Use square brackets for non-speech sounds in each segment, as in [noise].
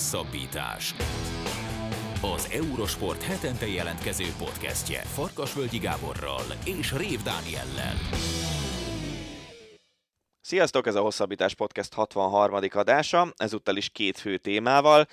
Hosszabbítás. Az Eurosport hetente jelentkező podcastje Farkasvölgyi Gáborral és Rév Dániellel. Sziasztok, ez a Hosszabbítás Podcast 63. adása, ezúttal is két fő témával.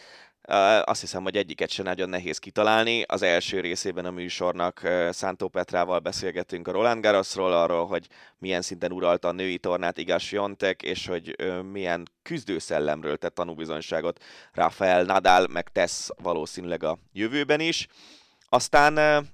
Azt hiszem, hogy egyiket sem nagyon nehéz kitalálni. Az első részében a műsornak Szántó Petrával beszélgettünk a Roland Garrosról, arról, hogy milyen szinten uralta a női tornát Igás Jontek, és hogy milyen küzdőszellemről tett tanúbizonyságot Rafael Nadal, meg tesz valószínűleg a jövőben is. Aztán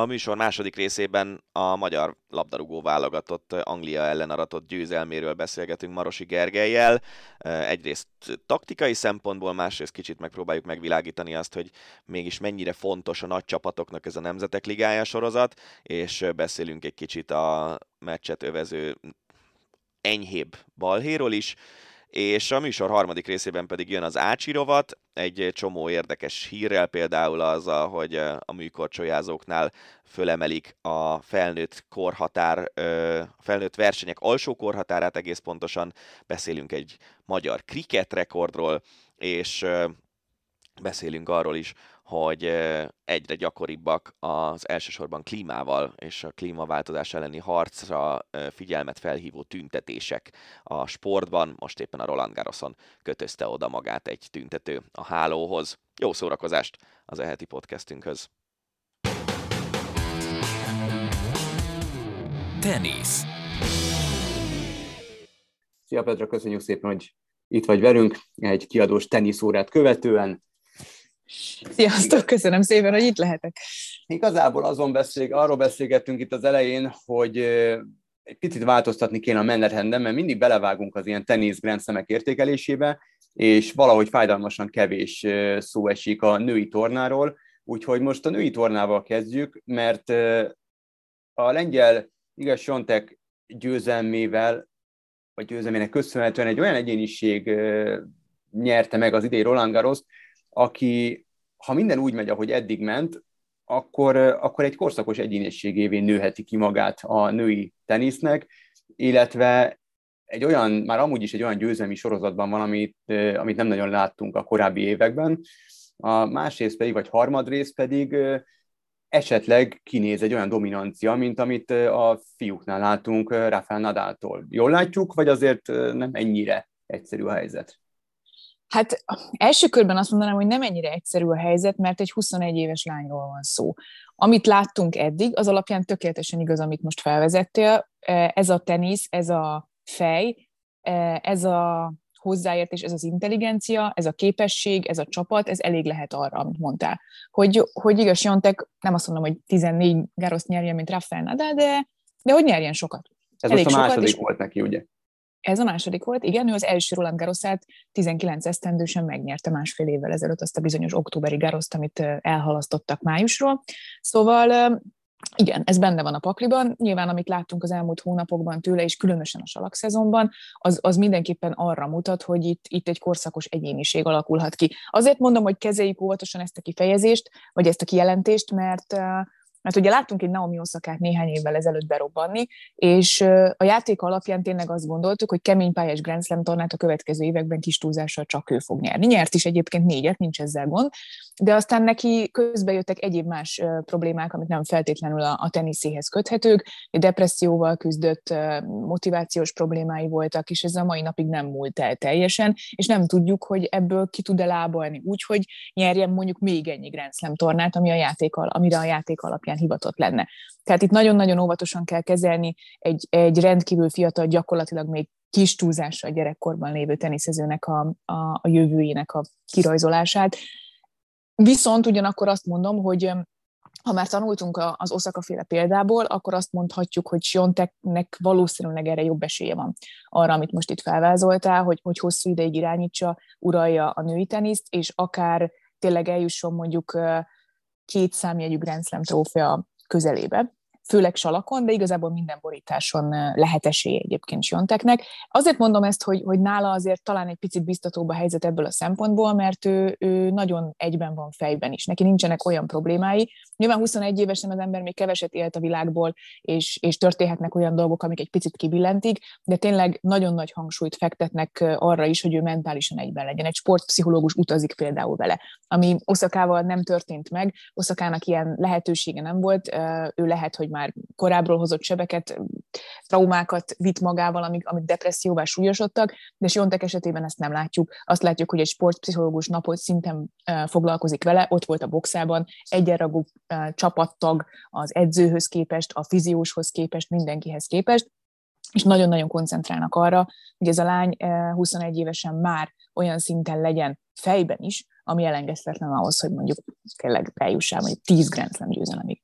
a műsor második részében a magyar labdarúgó válogatott Anglia ellen aratott győzelméről beszélgetünk Marosi Gergelyel. Egyrészt taktikai szempontból, másrészt kicsit megpróbáljuk megvilágítani azt, hogy mégis mennyire fontos a nagy csapatoknak ez a Nemzetek Ligája sorozat, és beszélünk egy kicsit a meccset övező enyhébb balhéról is, és a műsor harmadik részében pedig jön az Ácsi rovat, egy csomó érdekes hírrel, például az, hogy a műkorcsolyázóknál fölemelik a felnőtt korhatár, a felnőtt versenyek alsó korhatárát egész pontosan, beszélünk egy magyar kriket rekordról, és beszélünk arról is, hogy egyre gyakoribbak az elsősorban klímával és a klímaváltozás elleni harcra figyelmet felhívó tüntetések a sportban. Most éppen a Roland Garroson kötözte oda magát egy tüntető a hálóhoz. Jó szórakozást az eheti podcastünkhöz! Tenisz Szia Petra, köszönjük szépen, hogy itt vagy velünk egy kiadós teniszórát követően. Sziasztok, köszönöm szépen, hogy itt lehetek. Igazából azon beszél, arról beszélgettünk itt az elején, hogy egy picit változtatni kéne a menetrenden, mert mindig belevágunk az ilyen tenisz grendszemek értékelésébe, és valahogy fájdalmasan kevés szó esik a női tornáról, úgyhogy most a női tornával kezdjük, mert a lengyel igaz Sontek győzelmével, vagy győzelmének köszönhetően egy olyan egyéniség nyerte meg az idei Roland Garros, aki, ha minden úgy megy, ahogy eddig ment, akkor, akkor egy korszakos egyéniségévé nőheti ki magát a női tenisznek, illetve egy olyan, már amúgy is egy olyan győzelmi sorozatban van, amit, amit nem nagyon láttunk a korábbi években. A másrészt pedig, vagy harmadrészt pedig esetleg kinéz egy olyan dominancia, mint amit a fiúknál látunk Rafael Nadáltól. Jól látjuk, vagy azért nem ennyire egyszerű a helyzet? Hát első körben azt mondanám, hogy nem ennyire egyszerű a helyzet, mert egy 21 éves lányról van szó. Amit láttunk eddig, az alapján tökéletesen igaz, amit most felvezettél. Ez a tenisz, ez a fej, ez a hozzáértés, ez az intelligencia, ez a képesség, ez a csapat, ez elég lehet arra, amit mondtál. Hogy, hogy igaz, Jontek, nem azt mondom, hogy 14 Garoszt nyerjen, mint Rafael Nadal, de, de hogy nyerjen sokat. Ez elég most a második sokat, volt neki, ugye? Ez a második volt, igen, ő az első Roland Garrosát 19 esztendősen megnyerte másfél évvel ezelőtt azt a bizonyos októberi Garroszt, amit elhalasztottak májusról. Szóval igen, ez benne van a pakliban. Nyilván, amit láttunk az elmúlt hónapokban tőle, és különösen a salak szezonban, az, az mindenképpen arra mutat, hogy itt, itt egy korszakos egyéniség alakulhat ki. Azért mondom, hogy kezeljük óvatosan ezt a kifejezést, vagy ezt a kijelentést, mert mert ugye láttunk egy Naomi Oszakát néhány évvel ezelőtt berobbanni, és a játék alapján tényleg azt gondoltuk, hogy kemény pályás Grand Slam tornát a következő években kis túlzással csak ő fog nyerni. Nyert is egyébként négyet, nincs ezzel gond, de aztán neki közbe jöttek egyéb más problémák, amik nem feltétlenül a, a teniszéhez köthetők, depresszióval küzdött, motivációs problémái voltak, és ez a mai napig nem múlt el teljesen, és nem tudjuk, hogy ebből ki tud-e lábalni úgy, nyerjen mondjuk még ennyi Grand Slam tornát, ami a játék, amire a játék alapján hivatott lenne. Tehát itt nagyon-nagyon óvatosan kell kezelni egy, egy rendkívül fiatal, gyakorlatilag még kis túlzásra a gyerekkorban lévő teniszezőnek a, a, a jövőjének a kirajzolását. Viszont ugyanakkor azt mondom, hogy ha már tanultunk az Osaka féle példából, akkor azt mondhatjuk, hogy Sionteknek valószínűleg erre jobb esélye van arra, amit most itt felvázoltál, hogy, hogy hosszú ideig irányítsa, uralja a női teniszt, és akár tényleg eljusson mondjuk két számjegyű Grand Slam trófea közelébe. Főleg salakon, de igazából minden borításon lehet esély egyébként Sionteknek. Azért mondom ezt, hogy, hogy nála azért talán egy picit biztatóbb a helyzet ebből a szempontból, mert ő, ő nagyon egyben van fejben is. Neki nincsenek olyan problémái. Nyilván 21 évesen az ember még keveset élt a világból, és, és történhetnek olyan dolgok, amik egy picit kibillentik, de tényleg nagyon nagy hangsúlyt fektetnek arra is, hogy ő mentálisan egyben legyen. Egy sportpszichológus utazik például vele, ami Oszakával nem történt meg, Oszakának ilyen lehetősége nem volt, ő lehet, hogy már korábbról hozott sebeket, traumákat vitt magával, amik, amik depresszióvá súlyosodtak, de Siontek esetében ezt nem látjuk. Azt látjuk, hogy egy sportpszichológus napot szinten foglalkozik vele, ott volt a boxában, egyenragú csapattag az edzőhöz képest, a fizióshoz képest, mindenkihez képest, és nagyon-nagyon koncentrálnak arra, hogy ez a lány 21 évesen már olyan szinten legyen fejben is, ami elengedhetetlen ahhoz, hogy mondjuk tényleg eljussál mondjuk 10 Grand Slam győzelemig.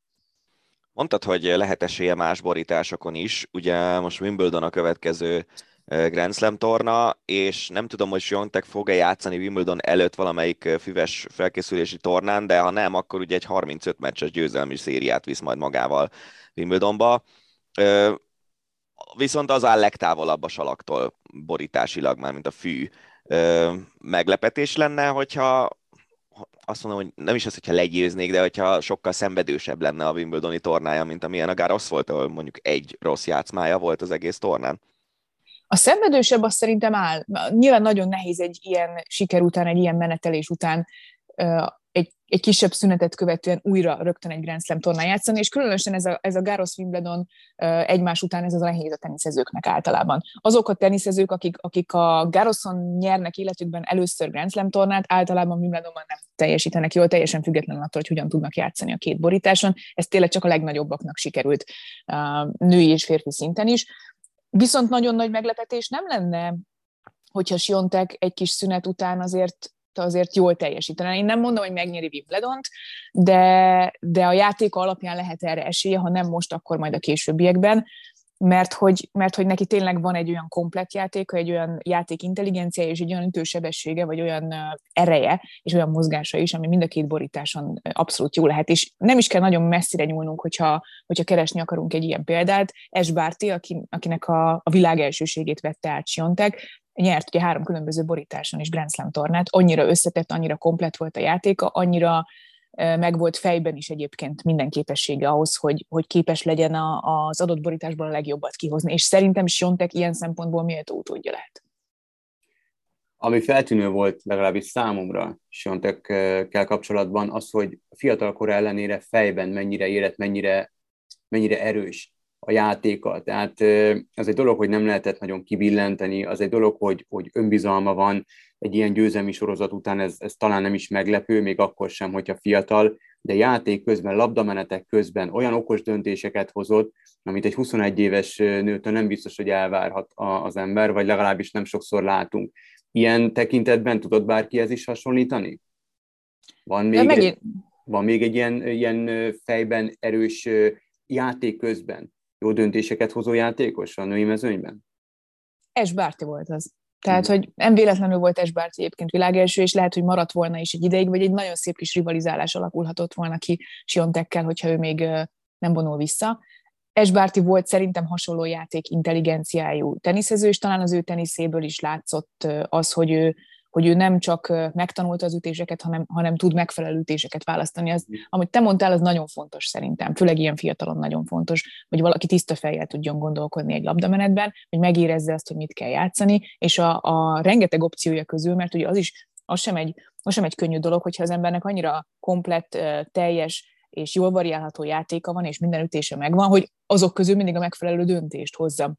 Mondtad, hogy lehet esélye más borításokon is. Ugye most Wimbledon a következő Grand Slam torna, és nem tudom, hogy Siontek fog-e játszani Wimbledon előtt valamelyik füves felkészülési tornán, de ha nem, akkor ugye egy 35 meccses győzelmi szériát visz majd magával Wimbledonba. Viszont az áll legtávolabb a salaktól borításilag, már mint a fű. Meglepetés lenne, hogyha azt mondom, hogy nem is az, hogyha legyőznék, de hogyha sokkal szenvedősebb lenne a Wimbledoni tornája, mint amilyen a Garros volt, ahol mondjuk egy rossz játszmája volt az egész tornán. A szenvedősebb azt szerintem áll. Nyilván nagyon nehéz egy ilyen siker után, egy ilyen menetelés után egy, egy kisebb szünetet követően újra rögtön egy Grand Slam tornán játszani, és különösen ez a, ez a Garros Wimbledon egymás után ez az nehéz a teniszezőknek általában. Azok a teniszezők, akik, akik a Garroson nyernek életükben először Grand Slam tornát, általában Wimbledonban nem teljesítenek jól, teljesen függetlenül attól, hogy hogyan tudnak játszani a két borításon. Ez tényleg csak a legnagyobbaknak sikerült női és férfi szinten is. Viszont nagyon nagy meglepetés nem lenne, hogyha Siontek egy kis szünet után azért azért jól teljesítene. Én nem mondom, hogy megnyeri Wimbledont, de, de a játék alapján lehet erre esélye, ha nem most, akkor majd a későbbiekben, mert hogy, mert hogy neki tényleg van egy olyan komplet játéka, egy olyan játék intelligencia és egy olyan ütősebessége, vagy olyan ereje, és olyan mozgása is, ami mind a két borításon abszolút jó lehet. És nem is kell nagyon messzire nyúlnunk, hogyha, hogyha keresni akarunk egy ilyen példát. Esbárti, aki, akinek a, a világ elsőségét vette át Siontek, nyert ugye három különböző borításon is Grand Slam tornát, annyira összetett, annyira komplet volt a játéka, annyira meg volt fejben is egyébként minden képessége ahhoz, hogy, hogy képes legyen a, az adott borításból a legjobbat kihozni. És szerintem Siontek ilyen szempontból méltó utódja lehet. Ami feltűnő volt legalábbis számomra Siontekkel kapcsolatban, az, hogy fiatalkor ellenére fejben mennyire érett, mennyire, mennyire erős a játéka. Tehát az egy dolog, hogy nem lehetett nagyon kibillenteni, az egy dolog, hogy, hogy önbizalma van, egy ilyen győzelmi sorozat után ez, ez talán nem is meglepő, még akkor sem, hogyha fiatal, de játék közben, labdamenetek közben olyan okos döntéseket hozott, amit egy 21 éves nőtől nem biztos, hogy elvárhat az ember, vagy legalábbis nem sokszor látunk. Ilyen tekintetben tudod bárkihez is hasonlítani? Van még, megint... van még egy ilyen, ilyen fejben erős játék közben, jó döntéseket hozó játékos a női mezőnyben? Es Bárti volt az. Tehát, hogy nem véletlenül volt Esbárti egyébként világelső, és lehet, hogy maradt volna is egy ideig, vagy egy nagyon szép kis rivalizálás alakulhatott volna ki Siontekkel, hogyha ő még nem vonul vissza. Esbárti volt szerintem hasonló játék intelligenciájú teniszező, és talán az ő teniszéből is látszott az, hogy ő hogy ő nem csak megtanulta az ütéseket, hanem, hanem tud megfelelő ütéseket választani. Az, amit te mondtál, az nagyon fontos szerintem, főleg ilyen fiatalon nagyon fontos, hogy valaki tiszta fejjel tudjon gondolkodni egy labdamenetben, hogy megérezze azt, hogy mit kell játszani, és a, a rengeteg opciója közül, mert ugye az is, az sem egy, az sem egy könnyű dolog, hogyha az embernek annyira komplett, teljes, és jól variálható játéka van, és minden ütése megvan, hogy azok közül mindig a megfelelő döntést hozza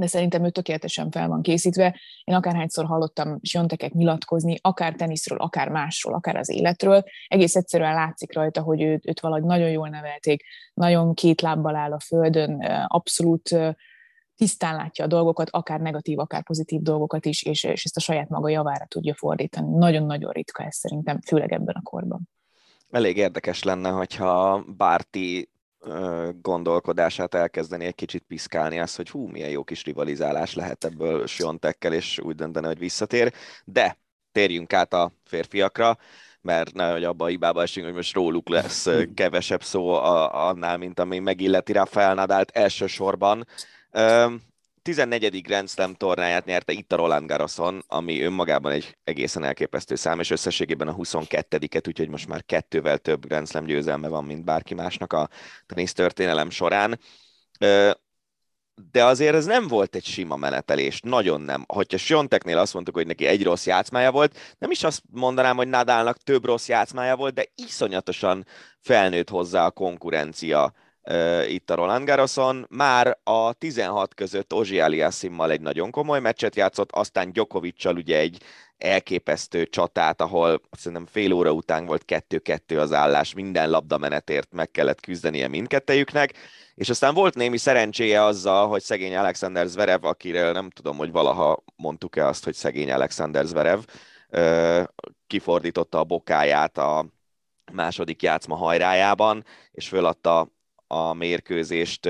de szerintem ő tökéletesen fel van készítve. Én akárhányszor hallottam Sionteket nyilatkozni, akár teniszről, akár másról, akár az életről, egész egyszerűen látszik rajta, hogy őt, őt valahogy nagyon jól nevelték, nagyon két lábbal áll a földön, abszolút tisztán látja a dolgokat, akár negatív, akár pozitív dolgokat is, és, és ezt a saját maga javára tudja fordítani. Nagyon-nagyon ritka ez szerintem, főleg ebben a korban. Elég érdekes lenne, hogyha Bárti gondolkodását elkezdeni egy kicsit piszkálni, az, hogy hú, milyen jó kis rivalizálás lehet ebből Siontekkel, és úgy dönteni, hogy visszatér. De térjünk át a férfiakra. mert nehogy abba a hibába esünk, hogy most róluk lesz [laughs] kevesebb szó a, annál, mint ami megilleti Rafael Nadált elsősorban. 14. Grand Slam tornáját nyerte itt a Roland Garroson, ami önmagában egy egészen elképesztő szám, és összességében a 22-et, úgyhogy most már kettővel több Grand Slam győzelme van, mint bárki másnak a tenisz történelem során. De azért ez nem volt egy sima menetelés, nagyon nem. Hogyha Sionteknél azt mondtuk, hogy neki egy rossz játszmája volt, nem is azt mondanám, hogy Nadalnak több rossz játszmája volt, de iszonyatosan felnőtt hozzá a konkurencia itt a Roland Garroson. Már a 16 között Ozsi Aliassimmal egy nagyon komoly meccset játszott, aztán Djokovic ugye egy elképesztő csatát, ahol szerintem fél óra után volt kettő-kettő az állás, minden labdamenetért meg kellett küzdenie mindkettejüknek, és aztán volt némi szerencséje azzal, hogy szegény Alexander Zverev, akiről nem tudom, hogy valaha mondtuk-e azt, hogy szegény Alexander Zverev, kifordította a bokáját a második játszma hajrájában, és föladta a mérkőzést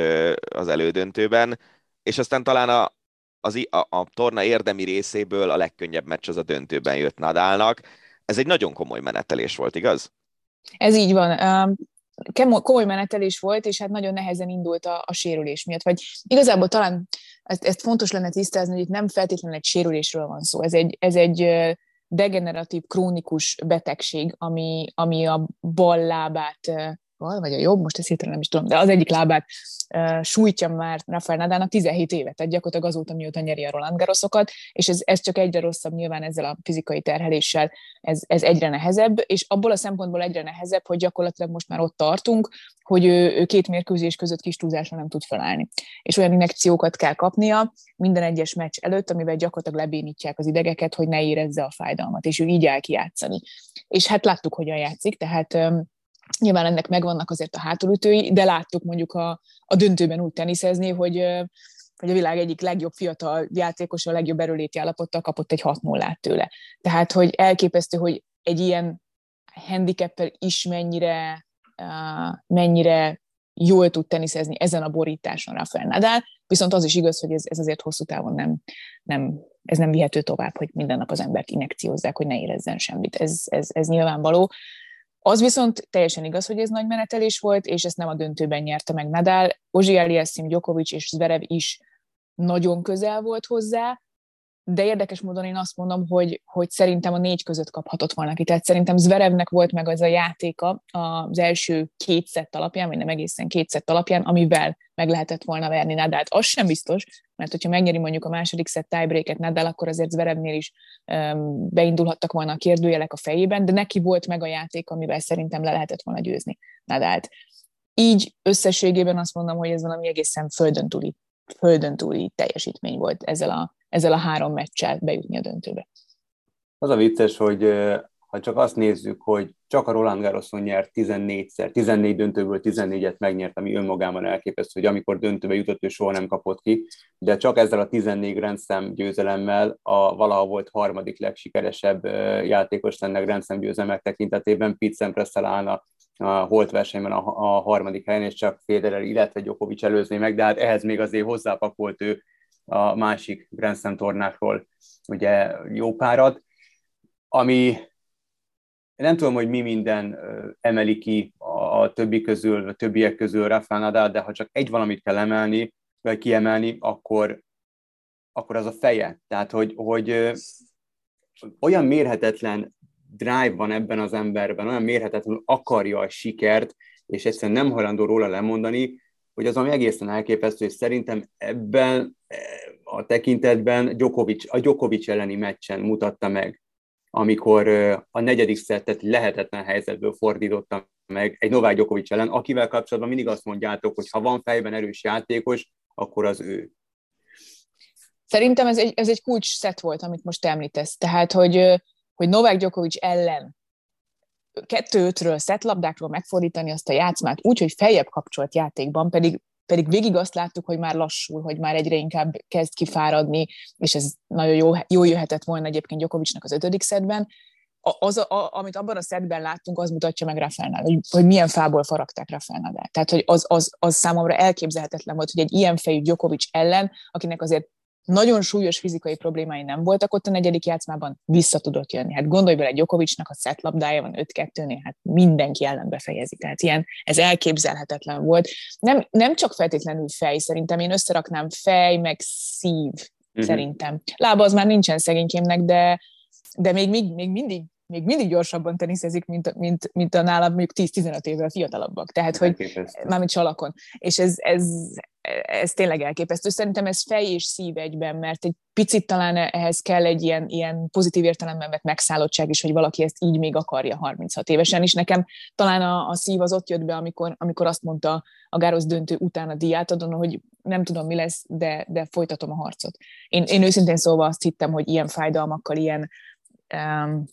az elődöntőben, és aztán talán a, az, a, a torna érdemi részéből a legkönnyebb meccs az a döntőben jött Nadálnak. Ez egy nagyon komoly menetelés volt, igaz? Ez így van. Komoly menetelés volt, és hát nagyon nehezen indult a, a sérülés miatt. Vagy igazából talán ezt, ezt fontos lenne tisztázni, hogy itt nem feltétlenül egy sérülésről van szó. Ez egy, ez egy degeneratív, krónikus betegség, ami, ami a bal lábát vagy a jobb, most ezt hirtelen nem is tudom, de az egyik lábát uh, sújtja már Rafael Nadának 17 évet, tehát gyakorlatilag azóta, mióta nyeri a Roland Garrosokat, és ez, ez csak egyre rosszabb nyilván ezzel a fizikai terheléssel, ez, ez egyre nehezebb, és abból a szempontból egyre nehezebb, hogy gyakorlatilag most már ott tartunk, hogy ő, ő két mérkőzés között kis túlzásra nem tud felállni. És olyan injekciókat kell kapnia minden egyes meccs előtt, amivel gyakorlatilag lebénítják az idegeket, hogy ne érezze a fájdalmat, és ő így áll kijátszani. És hát láttuk, hogyan játszik, tehát Nyilván ennek megvannak azért a hátulütői, de láttuk mondjuk a, a döntőben úgy teniszezni, hogy, hogy a világ egyik legjobb fiatal játékos a legjobb erőléti állapottal kapott egy 6 0 tőle. Tehát, hogy elképesztő, hogy egy ilyen handicappel is mennyire, mennyire jól tud teniszezni ezen a borításon Rafael Nadal, viszont az is igaz, hogy ez, ez azért hosszú távon nem, nem, ez nem vihető tovább, hogy minden nap az embert injekciózzák, hogy ne érezzen semmit. Ez, ez, ez nyilvánvaló. Az viszont teljesen igaz, hogy ez nagy menetelés volt, és ezt nem a döntőben nyerte meg Nadal. Ozsi Eliassim, Djokovic és Zverev is nagyon közel volt hozzá, de érdekes módon én azt mondom, hogy, hogy szerintem a négy között kaphatott volna ki. Tehát szerintem Zverevnek volt meg az a játéka az első két szett alapján, vagy nem egészen két szett alapján, amivel meg lehetett volna verni Nadált. Az sem biztos, mert hogyha megnyeri mondjuk a második szett tiebreaket Nadal, akkor azért Zverevnél is um, beindulhattak volna a kérdőjelek a fejében, de neki volt meg a játék, amivel szerintem le lehetett volna győzni Nadált. Így összességében azt mondom, hogy ez valami egészen földön túli, földön túli teljesítmény volt ezzel a ezzel a három meccsel bejutni a döntőbe. Az a vicces, hogy ha csak azt nézzük, hogy csak a Roland Garroson nyert 14-szer, 14 döntőből 14-et megnyert, ami önmagában elképesztő, hogy amikor döntőbe jutott, ő soha nem kapott ki, de csak ezzel a 14 Grand győzelemmel a valaha volt harmadik legsikeresebb játékos lenne Grand győzelmek tekintetében, Pete Sampras állna a holt versenyben a, a harmadik helyen, és csak Federer, illetve Djokovic előzné meg, de hát ehhez még azért hozzápakolt ő a másik Grand Slam tornákról ugye jó párat, ami nem tudom, hogy mi minden emeli ki a többi közül, a többiek közül Rafael Nadal, de ha csak egy valamit kell emelni, vagy kiemelni, akkor, akkor az a feje. Tehát, hogy, hogy olyan mérhetetlen drive van ebben az emberben, olyan mérhetetlen akarja a sikert, és egyszerűen nem hajlandó róla lemondani, hogy az, ami egészen elképesztő, és szerintem ebben a tekintetben Djokovic, a Djokovic elleni meccsen mutatta meg, amikor a negyedik szettet lehetetlen helyzetből fordította meg egy Novák Djokovic ellen, akivel kapcsolatban mindig azt mondjátok, hogy ha van fejben erős játékos, akkor az ő. Szerintem ez egy, ez egy kulcs szett volt, amit most említesz. Tehát, hogy, hogy Novák Djokovic ellen kettő-ötről szettlabdákról megfordítani azt a játszmát úgy, hogy feljebb kapcsolt játékban, pedig pedig végig azt láttuk, hogy már lassul, hogy már egyre inkább kezd kifáradni, és ez nagyon jó, jó jöhetett volna egyébként Gyokovicsnak az ötödik szedben. Az, a, amit abban a szedben láttunk, az mutatja meg Rafaelnál, hogy, hogy milyen fából faragták Rafaelnál. Tehát, hogy az, az, az számomra elképzelhetetlen volt, hogy egy ilyen fejű Djokovic ellen, akinek azért nagyon súlyos fizikai problémái nem voltak ott a negyedik játszmában, vissza tudott jönni. Hát gondolj bele, Gyokovicsnak a szetlabdája van 5-2-nél, hát mindenki ellen befejezi. Tehát ilyen, ez elképzelhetetlen volt. Nem, nem csak feltétlenül fej, szerintem én összeraknám fej, meg szív, uh-huh. szerintem. Lába az már nincsen szegénykémnek, de, de még, még, még mindig még mindig gyorsabban teniszezik, mint, mint, mint a nálam mondjuk 10-15 évvel fiatalabbak. Tehát, hogy mármint salakon. És ez, ez, ez tényleg elképesztő. Szerintem ez fej és szív egyben, mert egy picit talán ehhez kell egy ilyen, ilyen pozitív értelemben vett megszállottság is, hogy valaki ezt így még akarja 36 évesen, és nekem talán a, a szív az ott jött be, amikor, amikor azt mondta a Gárosz döntő után a diátadon, hogy nem tudom, mi lesz, de, de folytatom a harcot. Én, én őszintén szóval azt hittem, hogy ilyen fájdalmakkal, ilyen um,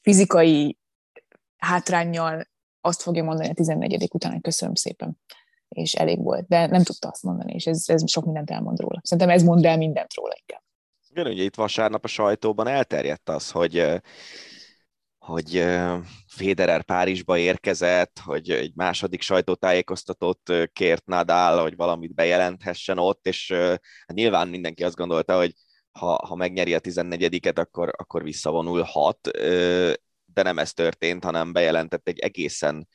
fizikai hátrányjal azt fogja mondani a 14. után, hogy köszönöm szépen, és elég volt. De nem tudta azt mondani, és ez, ez sok mindent elmond róla. Szerintem ez mond el mindent róla inkább. Igen, ugye itt vasárnap a sajtóban elterjedt az, hogy hogy Federer Párizsba érkezett, hogy egy második sajtótájékoztatót kért Nadal, hogy valamit bejelenthessen ott, és hát nyilván mindenki azt gondolta, hogy ha, ha megnyeri a 14-et, akkor, akkor visszavonulhat, de nem ez történt, hanem bejelentett egy egészen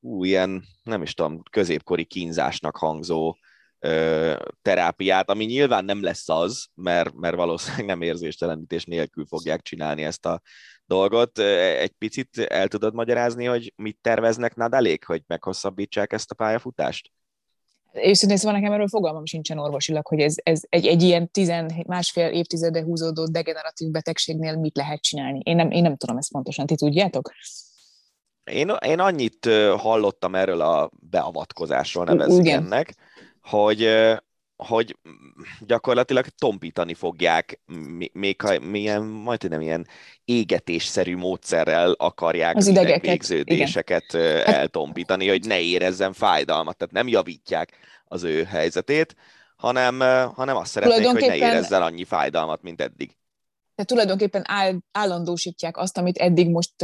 ú, ilyen, nem is tudom, középkori kínzásnak hangzó terápiát, ami nyilván nem lesz az, mert, mert valószínűleg nem érzéstelenítés nélkül fogják csinálni ezt a dolgot. Egy picit el tudod magyarázni, hogy mit terveznek Nadalék, hogy meghosszabbítsák ezt a pályafutást? Őszintén szóval nekem erről fogalmam sincsen orvosilag, hogy ez, ez egy, egy ilyen tizen, másfél évtizede húzódó degeneratív betegségnél mit lehet csinálni. Én nem, én nem tudom ezt pontosan, ti tudjátok? Én, én annyit hallottam erről a beavatkozásról, nevezzük ennek, hogy hogy gyakorlatilag tompítani fogják, még ha milyen, majd nem ilyen égetésszerű módszerrel akarják az idegvégződéseket Igen. Hát- eltompítani, hogy ne érezzen fájdalmat, tehát nem javítják az ő helyzetét, hanem, hanem azt szeretnék, hogy ne érezzen annyi fájdalmat, mint eddig. Tehát tulajdonképpen áll, állandósítják azt, amit eddig most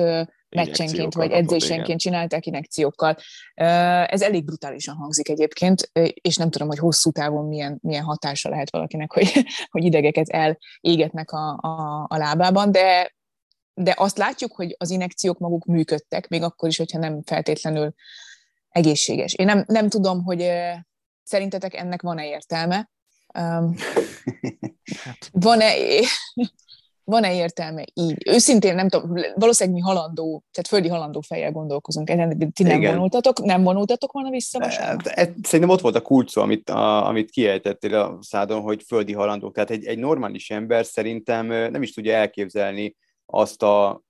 meccsenként vagy edzésenként csinálták inekciókkal. Ez elég brutálisan hangzik egyébként, és nem tudom, hogy hosszú távon milyen, milyen hatása lehet valakinek, hogy, [laughs] hogy idegeket elégetnek a, a, a lábában, de, de azt látjuk, hogy az inekciók maguk működtek, még akkor is, hogyha nem feltétlenül egészséges. Én nem, nem tudom, hogy szerintetek ennek van-e értelme. [laughs] Hát. Van-e, van-e értelme így? Őszintén nem tudom, valószínűleg mi halandó, tehát földi halandó fejjel gondolkozunk. Ti nem Igen. vonultatok, nem vonultatok volna vissza vasárnap? Szerintem ott volt a kulcs amit, a, amit kiejtettél a szádon, hogy földi halandó. Tehát egy, egy normális ember szerintem nem is tudja elképzelni azt a,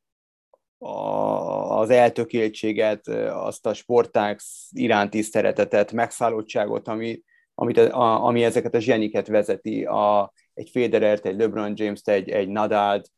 a, az eltökéltséget, azt a sporták iránti szeretetet, megszállottságot, ami, amit, a, ami ezeket a zseniket vezeti. A, egy Federert, egy LeBron James-t, egy, egy Nadalt,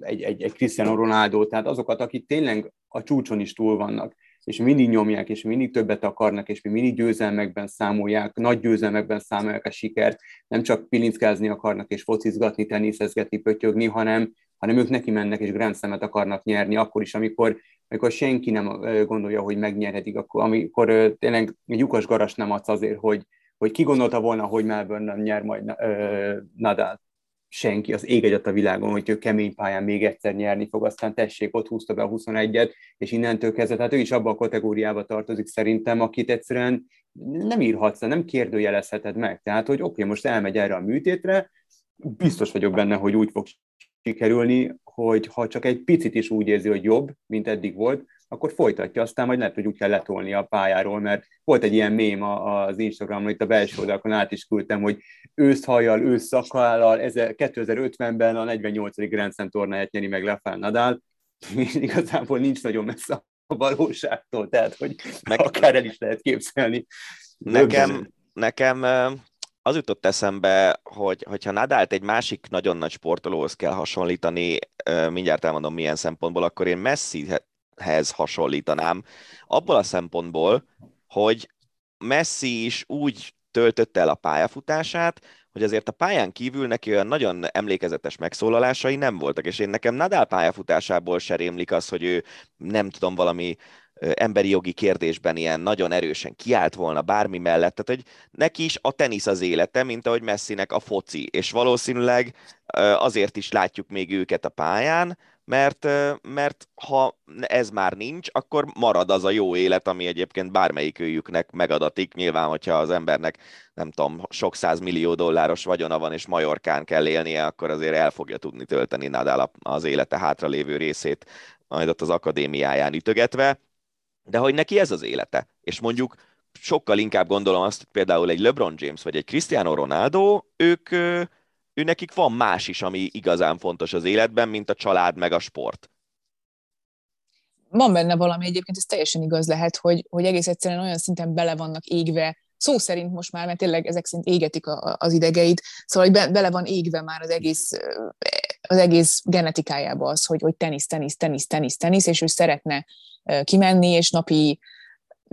egy, egy, egy Cristiano Ronaldo, tehát azokat, akik tényleg a csúcson is túl vannak, és mindig nyomják, és mindig többet akarnak, és mi mindig győzelmekben számolják, nagy győzelmekben számolják a sikert, nem csak pilinckázni akarnak, és focizgatni, teniszezgetni, pötyögni, hanem, hanem ők neki mennek, és Grand Slam-et akarnak nyerni, akkor is, amikor, amikor senki nem gondolja, hogy megnyerhetik, akkor, amikor tényleg egy lyukas garas nem adsz azért, hogy, hogy ki gondolta volna, hogy Melbourne nem nyer majd Nadal. Senki, az ég egyet a világon, hogy ő kemény pályán még egyszer nyerni fog, aztán tessék, ott húzta be a 21-et, és innentől kezdve, tehát ő is abban a kategóriába tartozik szerintem, akit egyszerűen nem írhatsz, nem kérdőjelezheted meg. Tehát, hogy oké, okay, most elmegy erre a műtétre, biztos vagyok benne, hogy úgy fog sikerülni, hogy ha csak egy picit is úgy érzi, hogy jobb, mint eddig volt, akkor folytatja, aztán majd lehet, hogy úgy kell letolni a pályáról, mert volt egy ilyen mém az Instagramon, itt a belső oldalakon át is küldtem, hogy őszhajjal, őszszakállal, 2050-ben a 48. Grand Slam tornáját nyeri meg Rafael Nadal, [laughs] és igazából nincs nagyon messze a valóságtól, tehát hogy meg akár el is lehet képzelni. Nekem, nekem az jutott eszembe, hogy hogyha Nadált egy másik nagyon nagy sportolóhoz kell hasonlítani, mindjárt elmondom milyen szempontból, akkor én Messi hez hasonlítanám. Abból a szempontból, hogy Messi is úgy töltötte el a pályafutását, hogy azért a pályán kívül neki olyan nagyon emlékezetes megszólalásai nem voltak, és én nekem Nadal pályafutásából se rémlik az, hogy ő nem tudom, valami emberi jogi kérdésben ilyen nagyon erősen kiállt volna bármi mellett, tehát hogy neki is a tenisz az élete, mint ahogy Messinek a foci, és valószínűleg azért is látjuk még őket a pályán, mert, mert ha ez már nincs, akkor marad az a jó élet, ami egyébként bármelyik őjüknek megadatik. Nyilván, hogyha az embernek, nem tudom, sok millió dolláros vagyona van, és Majorkán kell élnie, akkor azért el fogja tudni tölteni Nadal az élete hátralévő részét, majd ott az akadémiáján ütögetve. De hogy neki ez az élete. És mondjuk sokkal inkább gondolom azt, hogy például egy LeBron James vagy egy Cristiano Ronaldo, ők ő nekik van más is, ami igazán fontos az életben, mint a család meg a sport. Van benne valami egyébként, ez teljesen igaz lehet, hogy, hogy egész egyszerűen olyan szinten bele vannak égve, szó szerint most már, mert tényleg ezek szerint égetik a, az idegeit, szóval hogy be, bele van égve már az egész, az egész genetikájába az, hogy, hogy tenisz, tenisz, tenisz, tenisz, tenisz, és ő szeretne kimenni, és napi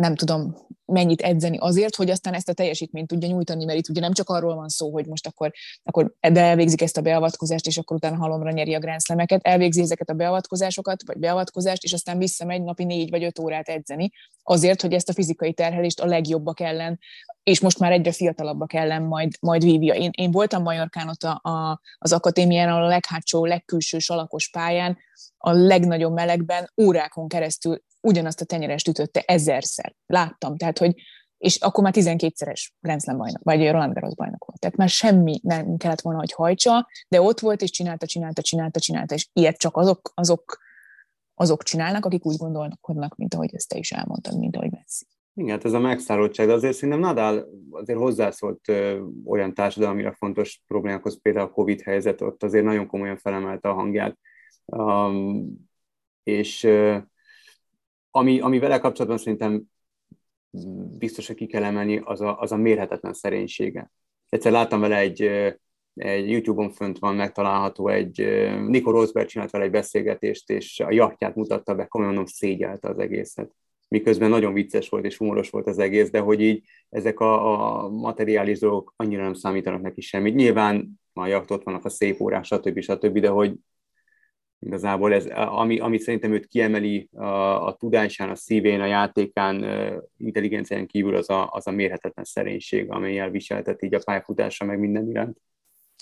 nem tudom mennyit edzeni azért, hogy aztán ezt a teljesítményt tudja nyújtani, mert itt ugye nem csak arról van szó, hogy most akkor, akkor de elvégzik ezt a beavatkozást, és akkor utána halomra nyeri a grenzlemeket, elvégzi ezeket a beavatkozásokat, vagy beavatkozást, és aztán visszamegy napi négy vagy öt órát edzeni, azért, hogy ezt a fizikai terhelést a legjobbak ellen, és most már egyre fiatalabbak ellen majd, majd vívja. Én, én voltam Majorkán ott a, a, az akadémián, a leghátsó, legkülső salakos pályán, a legnagyobb melegben órákon keresztül ugyanazt a tenyerest ütötte ezerszer. Láttam, tehát, hogy és akkor már 12-szeres Grand Slam bajnok, vagy Roland Garros bajnok volt. Tehát már semmi nem kellett volna, hogy hajtsa, de ott volt, és csinálta, csinálta, csinálta, csinálta, és ilyet csak azok, azok, azok csinálnak, akik úgy gondolkodnak, mint ahogy ezt te is elmondtad, mint ahogy Messi. Igen, ez a megszállottság, azért szerintem Nadal azért hozzászólt ö, olyan társadalomira fontos problémákhoz, például a Covid helyzet, ott azért nagyon komolyan felemelte a hangját. Um, és uh, ami, ami vele kapcsolatban szerintem biztos, hogy ki kell emelni, az a, az a mérhetetlen szerénysége. Egyszer láttam vele egy, egy YouTube-on fönt van megtalálható egy, Nico Rosberg csinált vele egy beszélgetést, és a jachtját mutatta be, komolyan mondom, szégyelte az egészet. Miközben nagyon vicces volt és humoros volt az egész, de hogy így ezek a, a materiális dolgok annyira nem számítanak neki semmit. Nyilván a jacht ott vannak a szép órák, stb. stb., de hogy Igazából ez, ami, ami szerintem őt kiemeli a, a tudásán, a szívén, a játékán, intelligencián kívül az a, az a mérhetetlen szerénység, amelyel viseltet így a pályafutása meg minden iránt.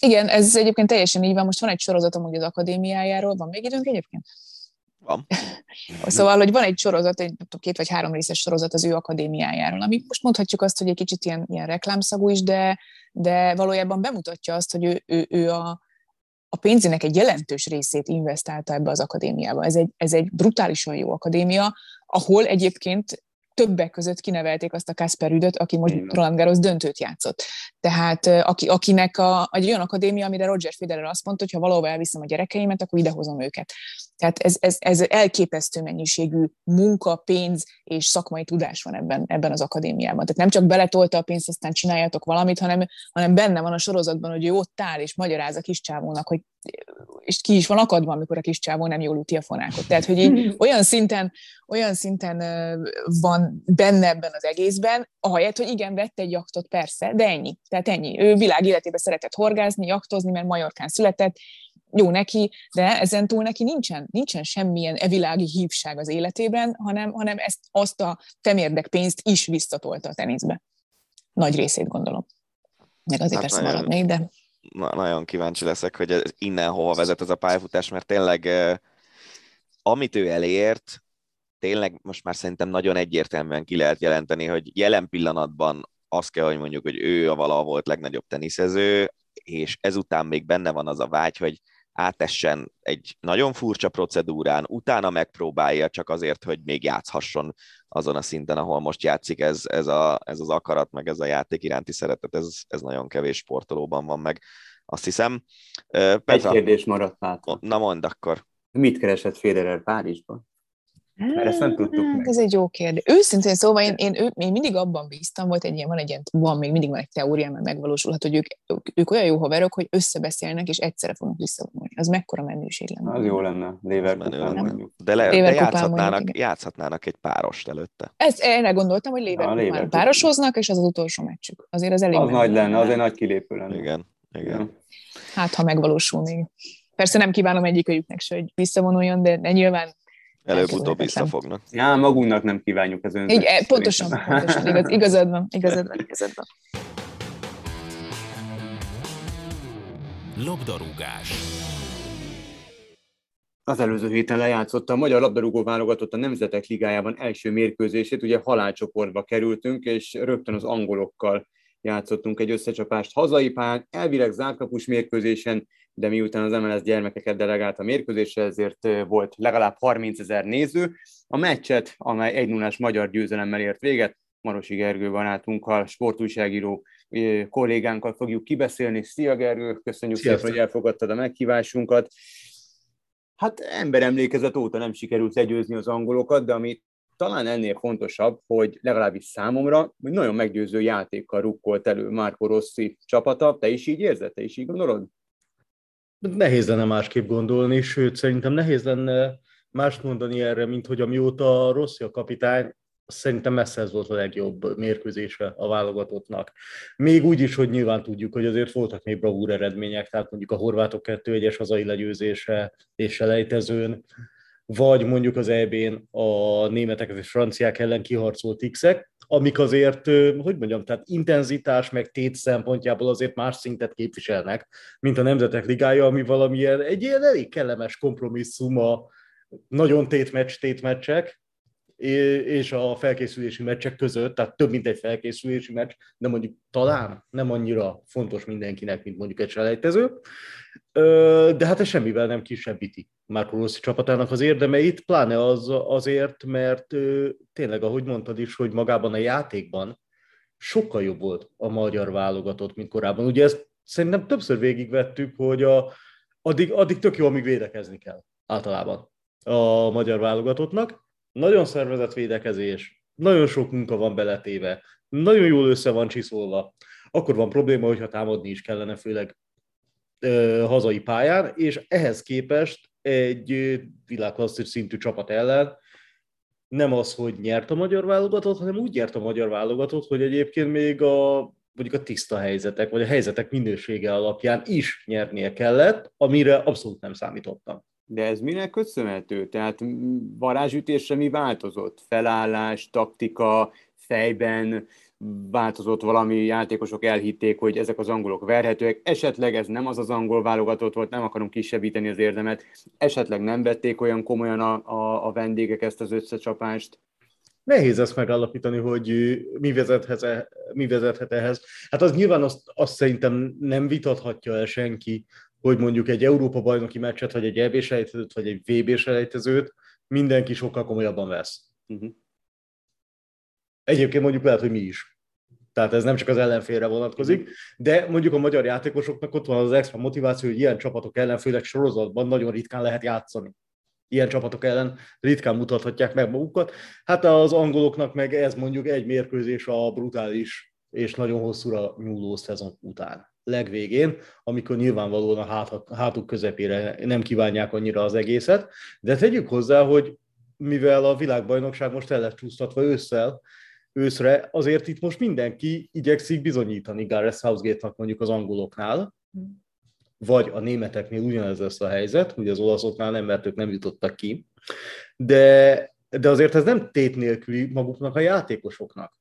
Igen, ez egyébként teljesen így van. Most van egy sorozatom hogy az akadémiájáról. Van még időnk egyébként? Van. [laughs] szóval, hogy van egy sorozat, egy két vagy három részes sorozat az ő akadémiájáról, ami most mondhatjuk azt, hogy egy kicsit ilyen, ilyen reklámszagú is, de, de valójában bemutatja azt, hogy ő, ő, ő a, a pénzének egy jelentős részét investálta ebbe az akadémiába. Ez egy, ez egy brutálisan jó akadémia, ahol egyébként többek között kinevelték azt a Kasper Rüdöt, aki most Roland Garros döntőt játszott. Tehát aki, akinek a, egy olyan akadémia, amire Roger Federer azt mondta, hogy ha valahova elviszem a gyerekeimet, akkor idehozom őket. Tehát ez, ez, ez elképesztő mennyiségű munka, pénz és szakmai tudás van ebben, ebben az akadémiában. Tehát nem csak beletolta a pénzt, aztán csináljatok valamit, hanem, hanem benne van a sorozatban, hogy ő ott áll és magyaráz a kis csávónak, hogy és ki is van akadva, amikor a kis csávó nem jól üti a fonákot. Tehát, hogy így [laughs] olyan szinten, olyan szinten van benne ebben az egészben, ahelyett, hogy igen, vette egy jaktot, persze, de ennyi. Tehát ennyi. Ő világ életében szeretett horgázni, jaktozni, mert Majorkán született, jó neki, de ezen túl neki nincsen, nincsen semmilyen evilági hívság az életében, hanem, hanem ezt, azt a temérdek pénzt is visszatolta a teniszbe. Nagy részét gondolom. Meg azért hát persze marad még, de... Na, nagyon kíváncsi leszek, hogy ez innen hova vezet ez a pályafutás, mert tényleg amit ő elért, tényleg most már szerintem nagyon egyértelműen ki lehet jelenteni, hogy jelen pillanatban azt kell, hogy mondjuk, hogy ő a valaha volt legnagyobb teniszező, és ezután még benne van az a vágy, hogy átessen egy nagyon furcsa procedúrán, utána megpróbálja csak azért, hogy még játszhasson azon a szinten, ahol most játszik, ez, ez, a, ez az akarat, meg ez a játék iránti szeretet, ez, ez nagyon kevés sportolóban van meg, azt hiszem. Petra, egy kérdés maradt hát. Na mondd akkor. Mit keresett Federer Párizsban? Mert ezt nem tudtuk meg. Ez egy jó kérdés. Őszintén szóval én, én, én, én mindig abban bíztam, volt egy ilyen, van egy ilyen, van még mindig van egy teória, mert megvalósulhat, hogy ők, ők, ők olyan jó haverok, hogy összebeszélnek, és egyszerre fognak visszavonulni. Az mekkora menőség lenne. Az jó lenne, Léverkupán De, le, de játszhatnának, mondjuk, játszhatnának egy párost előtte. Ezt erre gondoltam, hogy Léverkupán párosoznak, és az az utolsó meccsük. Azért az elég Az nagy lenne, az egy nagy kilépő lenne. Igen, igen. Hát, ha megvalósul még. Persze nem kívánom egyikőjüknek se, hogy visszavonuljon, de, de nyilván Előbb-utóbb visszafognak. Ja, magunknak nem kívánjuk az önzőt. Így, eh, pontosan, pontosan, igaz, igazad van, igazad van, [laughs] igazad van. Labdarúgás. Az előző héten lejátszotta a Magyar Labdarúgó válogatott a Nemzetek Ligájában első mérkőzését, ugye halálcsoportba kerültünk, és rögtön az angolokkal játszottunk egy összecsapást hazai pályán, elvileg zárkapus mérkőzésen, de miután az MLS gyermekeket delegált a mérkőzésre, ezért volt legalább 30 ezer néző. A meccset, amely 1 0 magyar győzelemmel ért véget, Marosi Gergő barátunkkal, sportújságíró kollégánkkal fogjuk kibeszélni. Szia Gergő, köszönjük Sziasztok. szépen, hogy elfogadtad a meghívásunkat. Hát emberemlékezet óta nem sikerült legyőzni az angolokat, de ami talán ennél fontosabb, hogy legalábbis számomra, hogy nagyon meggyőző játékkal rukkolt elő Márko Rossi csapata. Te is így érzed? Te is így gondolod? Nehéz lenne másképp gondolni, sőt, szerintem nehéz lenne mást mondani erre, mint hogy amióta Rossi a kapitány, szerintem messze ez volt a legjobb mérkőzése a válogatottnak. Még úgy is, hogy nyilván tudjuk, hogy azért voltak még bravúr eredmények, tehát mondjuk a horvátok 2-1-es hazai legyőzése és selejtezőn, vagy mondjuk az EB-n a németek és franciák ellen kiharcolt x amik azért, hogy mondjam, tehát intenzitás meg tét szempontjából azért más szintet képviselnek, mint a Nemzetek Ligája, ami valamilyen egy ilyen elég kellemes kompromisszum a nagyon tétmeccs, tétmeccsek, és a felkészülési meccsek között, tehát több mint egy felkészülési meccs, de mondjuk talán nem annyira fontos mindenkinek, mint mondjuk egy selejtező. De hát ez semmivel nem kisebbíti Márko Rossi csapatának az érdemeit, pláne az azért, mert tényleg, ahogy mondtad is, hogy magában a játékban sokkal jobb volt a magyar válogatott, mint korábban. Ugye ezt szerintem többször végigvettük, hogy a, addig, addig tök jó, amíg védekezni kell általában a magyar válogatottnak, nagyon szervezett védekezés, nagyon sok munka van beletéve, nagyon jól össze van csiszolva, akkor van probléma, hogyha támadni is kellene, főleg ö, hazai pályán, és ehhez képest egy világklasszis szintű csapat ellen nem az, hogy nyert a magyar válogatott, hanem úgy nyert a magyar válogatott, hogy egyébként még a mondjuk a tiszta helyzetek, vagy a helyzetek minősége alapján is nyernie kellett, amire abszolút nem számítottam. De ez minek köszönhető? Tehát varázsütésre mi változott? Felállás, taktika, fejben változott valami, játékosok elhitték, hogy ezek az angolok verhetőek, esetleg ez nem az az angol válogatott volt, nem akarom kisebbíteni az érdemet, esetleg nem vették olyan komolyan a, a, a vendégek ezt az összecsapást. Nehéz ezt megállapítani, hogy mi vezethet, mi vezethet ehhez. Hát az nyilván azt, azt szerintem nem vitathatja el senki, hogy mondjuk egy Európa-bajnoki meccset, vagy egy EB selejtezőt, vagy egy VB selejtezőt mindenki sokkal komolyabban vesz. Uh-huh. Egyébként mondjuk lehet, hogy mi is. Tehát ez nem csak az ellenfélre vonatkozik, de mondjuk a magyar játékosoknak ott van az extra motiváció, hogy ilyen csapatok ellen, főleg sorozatban nagyon ritkán lehet játszani. Ilyen csapatok ellen ritkán mutathatják meg magukat. Hát az angoloknak meg ez mondjuk egy mérkőzés a brutális és nagyon hosszúra nyúló szezon után legvégén, amikor nyilvánvalóan a hát, hátuk közepére nem kívánják annyira az egészet, de tegyük hozzá, hogy mivel a világbajnokság most el lett csúsztatva ősszel, őszre, azért itt most mindenki igyekszik bizonyítani Gareth Southgate-nak mondjuk az angoloknál, vagy a németeknél ugyanez lesz a helyzet, hogy az olaszoknál nem, mert ők nem jutottak ki, de, de azért ez nem tét nélküli maguknak a játékosoknak.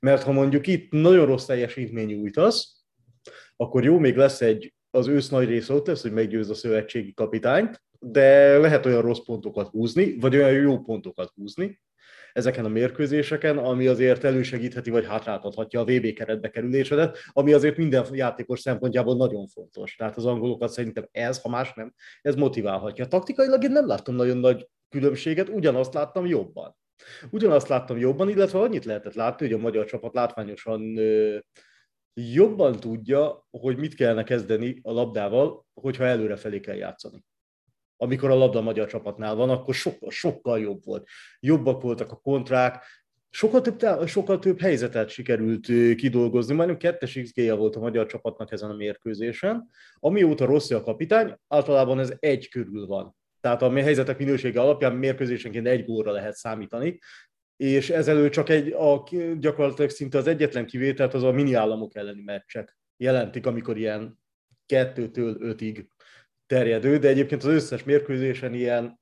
Mert ha mondjuk itt nagyon rossz teljesítmény nyújtasz, akkor jó, még lesz egy, az ősz nagy része ott lesz, hogy meggyőz a szövetségi kapitányt, de lehet olyan rossz pontokat húzni, vagy olyan jó pontokat húzni ezeken a mérkőzéseken, ami azért elősegítheti, vagy hátráltathatja a VB keretbe kerülésedet, ami azért minden játékos szempontjából nagyon fontos. Tehát az angolokat szerintem ez, ha más nem, ez motiválhatja. Taktikailag én nem láttam nagyon nagy különbséget, ugyanazt láttam jobban. Ugyanazt láttam jobban, illetve annyit lehetett látni, hogy a magyar csapat látványosan jobban tudja, hogy mit kellene kezdeni a labdával, hogyha előrefelé kell játszani. Amikor a labda a magyar csapatnál van, akkor sokkal, sokkal jobb volt. Jobbak voltak a kontrák, sokkal több, sokkal több helyzetet sikerült kidolgozni, majdnem kettes xg volt a magyar csapatnak ezen a mérkőzésen. Amióta rossz a kapitány, általában ez egy körül van. Tehát a helyzetek minősége alapján mérkőzésenként egy gólra lehet számítani, és ezelő csak egy, a, gyakorlatilag szinte az egyetlen kivételt az a mini államok elleni meccsek jelentik, amikor ilyen kettőtől ötig terjedő, de egyébként az összes mérkőzésen ilyen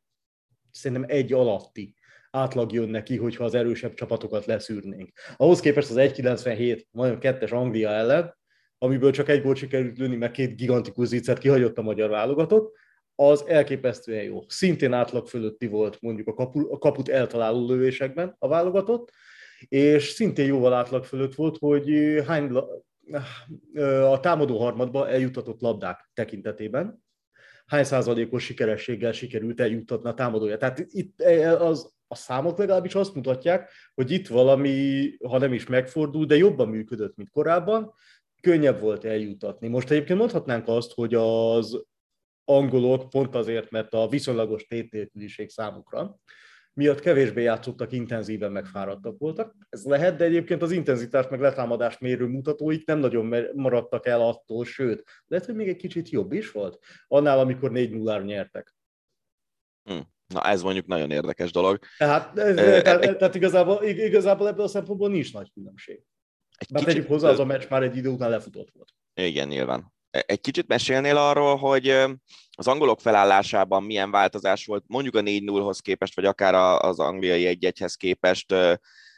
szerintem egy alatti átlag jön neki, hogyha az erősebb csapatokat leszűrnénk. Ahhoz képest az 1.97, majdnem kettes Anglia ellen, amiből csak egy gólt sikerült lőni, mert két gigantikus zicsert kihagyott a magyar válogatott, az elképesztően jó. Szintén átlag fölötti volt mondjuk a, kapu, a kaput eltaláló lövésekben a válogatott, és szintén jóval átlag fölött volt, hogy hány a támadó harmadba eljutatott labdák tekintetében, hány százalékos sikerességgel sikerült eljuttatni a támadója. Tehát itt e, az, a számok legalábbis azt mutatják, hogy itt valami, ha nem is megfordul, de jobban működött, mint korábban, könnyebb volt eljutatni. Most egyébként mondhatnánk azt, hogy az angolok pont azért, mert a viszonylagos tétnélküliség számukra, miatt kevésbé játszottak, intenzíven megfáradtak voltak. Ez lehet, de egyébként az intenzitás meg letámadás mérő mutatóik nem nagyon maradtak el attól, sőt, lehet, hogy még egy kicsit jobb is volt, annál, amikor 4 0 nyertek. Hm. Na ez mondjuk nagyon érdekes dolog. Tehát, ez, e, tehát, e, tehát igazából, igazából ebből a szempontból nincs nagy különbség. Egy Bár kicsit, hozzá, az a meccs már egy idő után lefutott volt. Igen, nyilván. E, egy kicsit mesélnél arról, hogy az angolok felállásában milyen változás volt, mondjuk a 4-0-hoz képest, vagy akár az angliai 1-1-hez képest.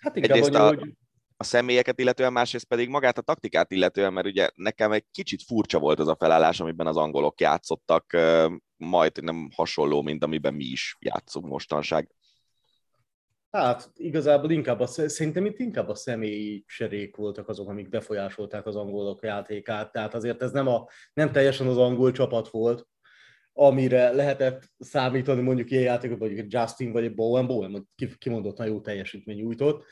Hát Egyrészt a, hogy... a személyeket illetően, másrészt pedig magát a taktikát illetően, mert ugye nekem egy kicsit furcsa volt az a felállás, amiben az angolok játszottak, majd nem hasonló, mint amiben mi is játszunk mostanság. Hát igazából inkább a, szerintem itt inkább a személyi cserék voltak azok, amik befolyásolták az angolok játékát. Tehát azért ez nem, a, nem teljesen az angol csapat volt, amire lehetett számítani mondjuk ilyen vagy egy Justin, vagy Bowen, Bowen kimondottan jó teljesítmény nyújtott.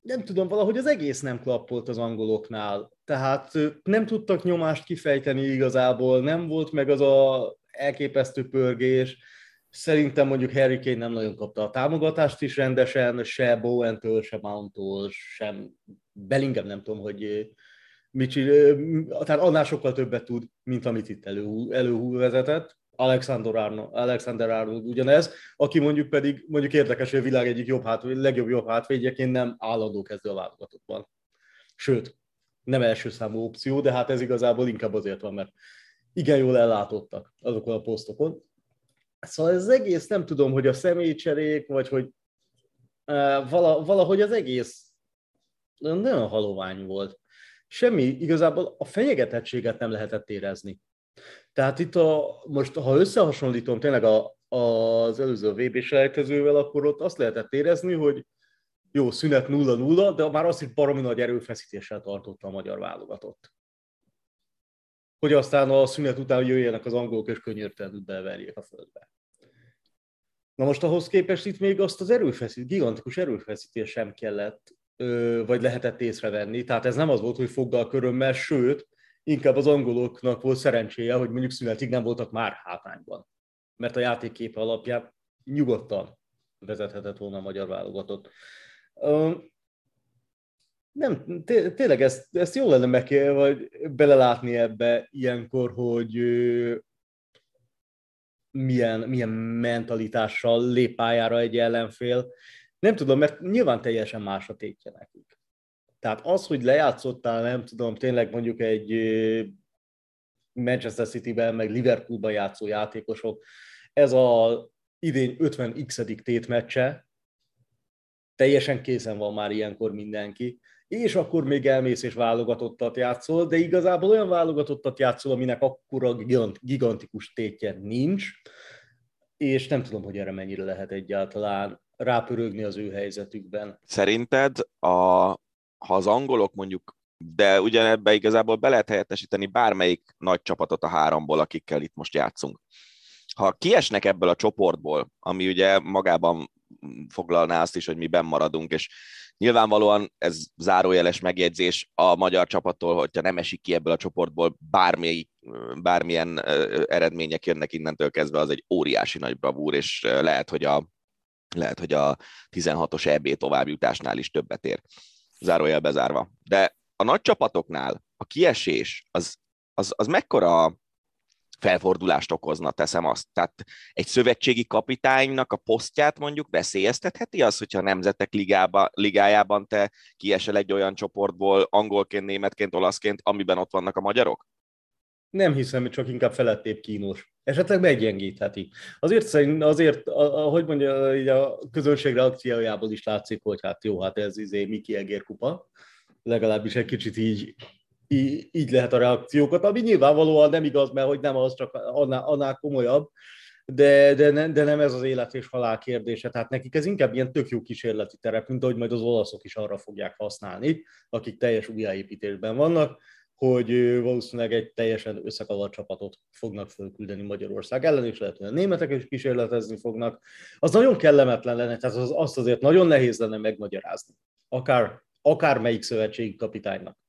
Nem tudom, valahogy az egész nem klappolt az angoloknál. Tehát nem tudtak nyomást kifejteni igazából, nem volt meg az a elképesztő pörgés, Szerintem mondjuk Harry Kane nem nagyon kapta a támogatást is rendesen, se Bowen-től, se Mount-tól, sem Bellingham nem tudom, hogy mit tehát annál sokkal többet tud, mint amit itt elő, elővezetett. Alexander Arnold, Alexander Arnold ugyanez, aki mondjuk pedig, mondjuk érdekes, hogy a világ egyik jobb hát, legjobb jobb hátvédjeként nem állandó kezdő a válogatottban. Sőt, nem első számú opció, de hát ez igazából inkább azért van, mert igen jól ellátottak azokon a posztokon. Szóval ez egész, nem tudom, hogy a személycserék, vagy hogy uh, valahogy az egész nagyon halovány volt. Semmi, igazából a fenyegetettséget nem lehetett érezni. Tehát itt a, most, ha összehasonlítom tényleg a, az előző VB selejtezővel, akkor ott azt lehetett érezni, hogy jó, szünet 0-0, de már azt is baromi nagy erőfeszítéssel tartotta a magyar válogatott hogy aztán a szünet után jöjjenek az angolok, és könyörtelenül beverjék a földbe. Na most ahhoz képest itt még azt az erőfeszít, gigantikus erőfeszítés sem kellett, vagy lehetett észrevenni. Tehát ez nem az volt, hogy foggal körömmel, sőt, inkább az angoloknak volt szerencséje, hogy mondjuk szünetig nem voltak már hátrányban. Mert a játékképe alapján nyugodtan vezethetett volna a magyar válogatott nem, tényleg ezt, ezt jól lenne meg, vagy belelátni ebbe ilyenkor, hogy milyen, milyen mentalitással lép pályára egy ellenfél. Nem tudom, mert nyilván teljesen más a tétje nekik. Tehát az, hogy lejátszottál, nem tudom, tényleg mondjuk egy Manchester City-ben, meg Liverpoolban játszó játékosok, ez a idén 50x tétmeccse, teljesen készen van már ilyenkor mindenki, és akkor még elmész és válogatottat játszol, de igazából olyan válogatottat játszol, aminek akkora gigant, gigantikus tétje nincs, és nem tudom, hogy erre mennyire lehet egyáltalán rápörögni az ő helyzetükben. Szerinted, a, ha az angolok mondjuk, de ugyanebbe igazából be lehet helyettesíteni bármelyik nagy csapatot a háromból, akikkel itt most játszunk. Ha kiesnek ebből a csoportból, ami ugye magában foglalná azt is, hogy mi maradunk, és Nyilvánvalóan ez zárójeles megjegyzés a magyar csapattól, hogyha nem esik ki ebből a csoportból bármi, bármilyen eredmények jönnek innentől kezdve, az egy óriási nagy bravúr, és lehet, hogy a, lehet, hogy a 16-os EB továbbjutásnál is többet ér. Zárójel bezárva. De a nagy csapatoknál a kiesés az, az, az mekkora felfordulást okozna, teszem azt. Tehát egy szövetségi kapitánynak a posztját mondjuk veszélyeztetheti az, hogyha a nemzetek ligába, ligájában te kiesel egy olyan csoportból, angolként, németként, olaszként, amiben ott vannak a magyarok? Nem hiszem, csak inkább felettébb kínos. Esetleg meggyengítheti. Azért szerint, azért, ahogy mondja, így a közönség reakciójából is látszik, hogy hát jó, hát ez izé Miki Egér kupa. Legalábbis egy kicsit így, így, lehet a reakciókat, ami nyilvánvalóan nem igaz, mert hogy nem az, csak annál, annál komolyabb, de, de, ne, de nem ez az élet és halál kérdése. Tehát nekik ez inkább ilyen tök jó kísérleti terep, mint ahogy majd az olaszok is arra fogják használni, akik teljes újjáépítésben vannak, hogy valószínűleg egy teljesen összekavart csapatot fognak fölküldeni Magyarország ellen, és lehet, hogy a németek is kísérletezni fognak. Az nagyon kellemetlen lenne, tehát az, azt azért nagyon nehéz lenne megmagyarázni. Akár, akár melyik szövetségi kapitánynak.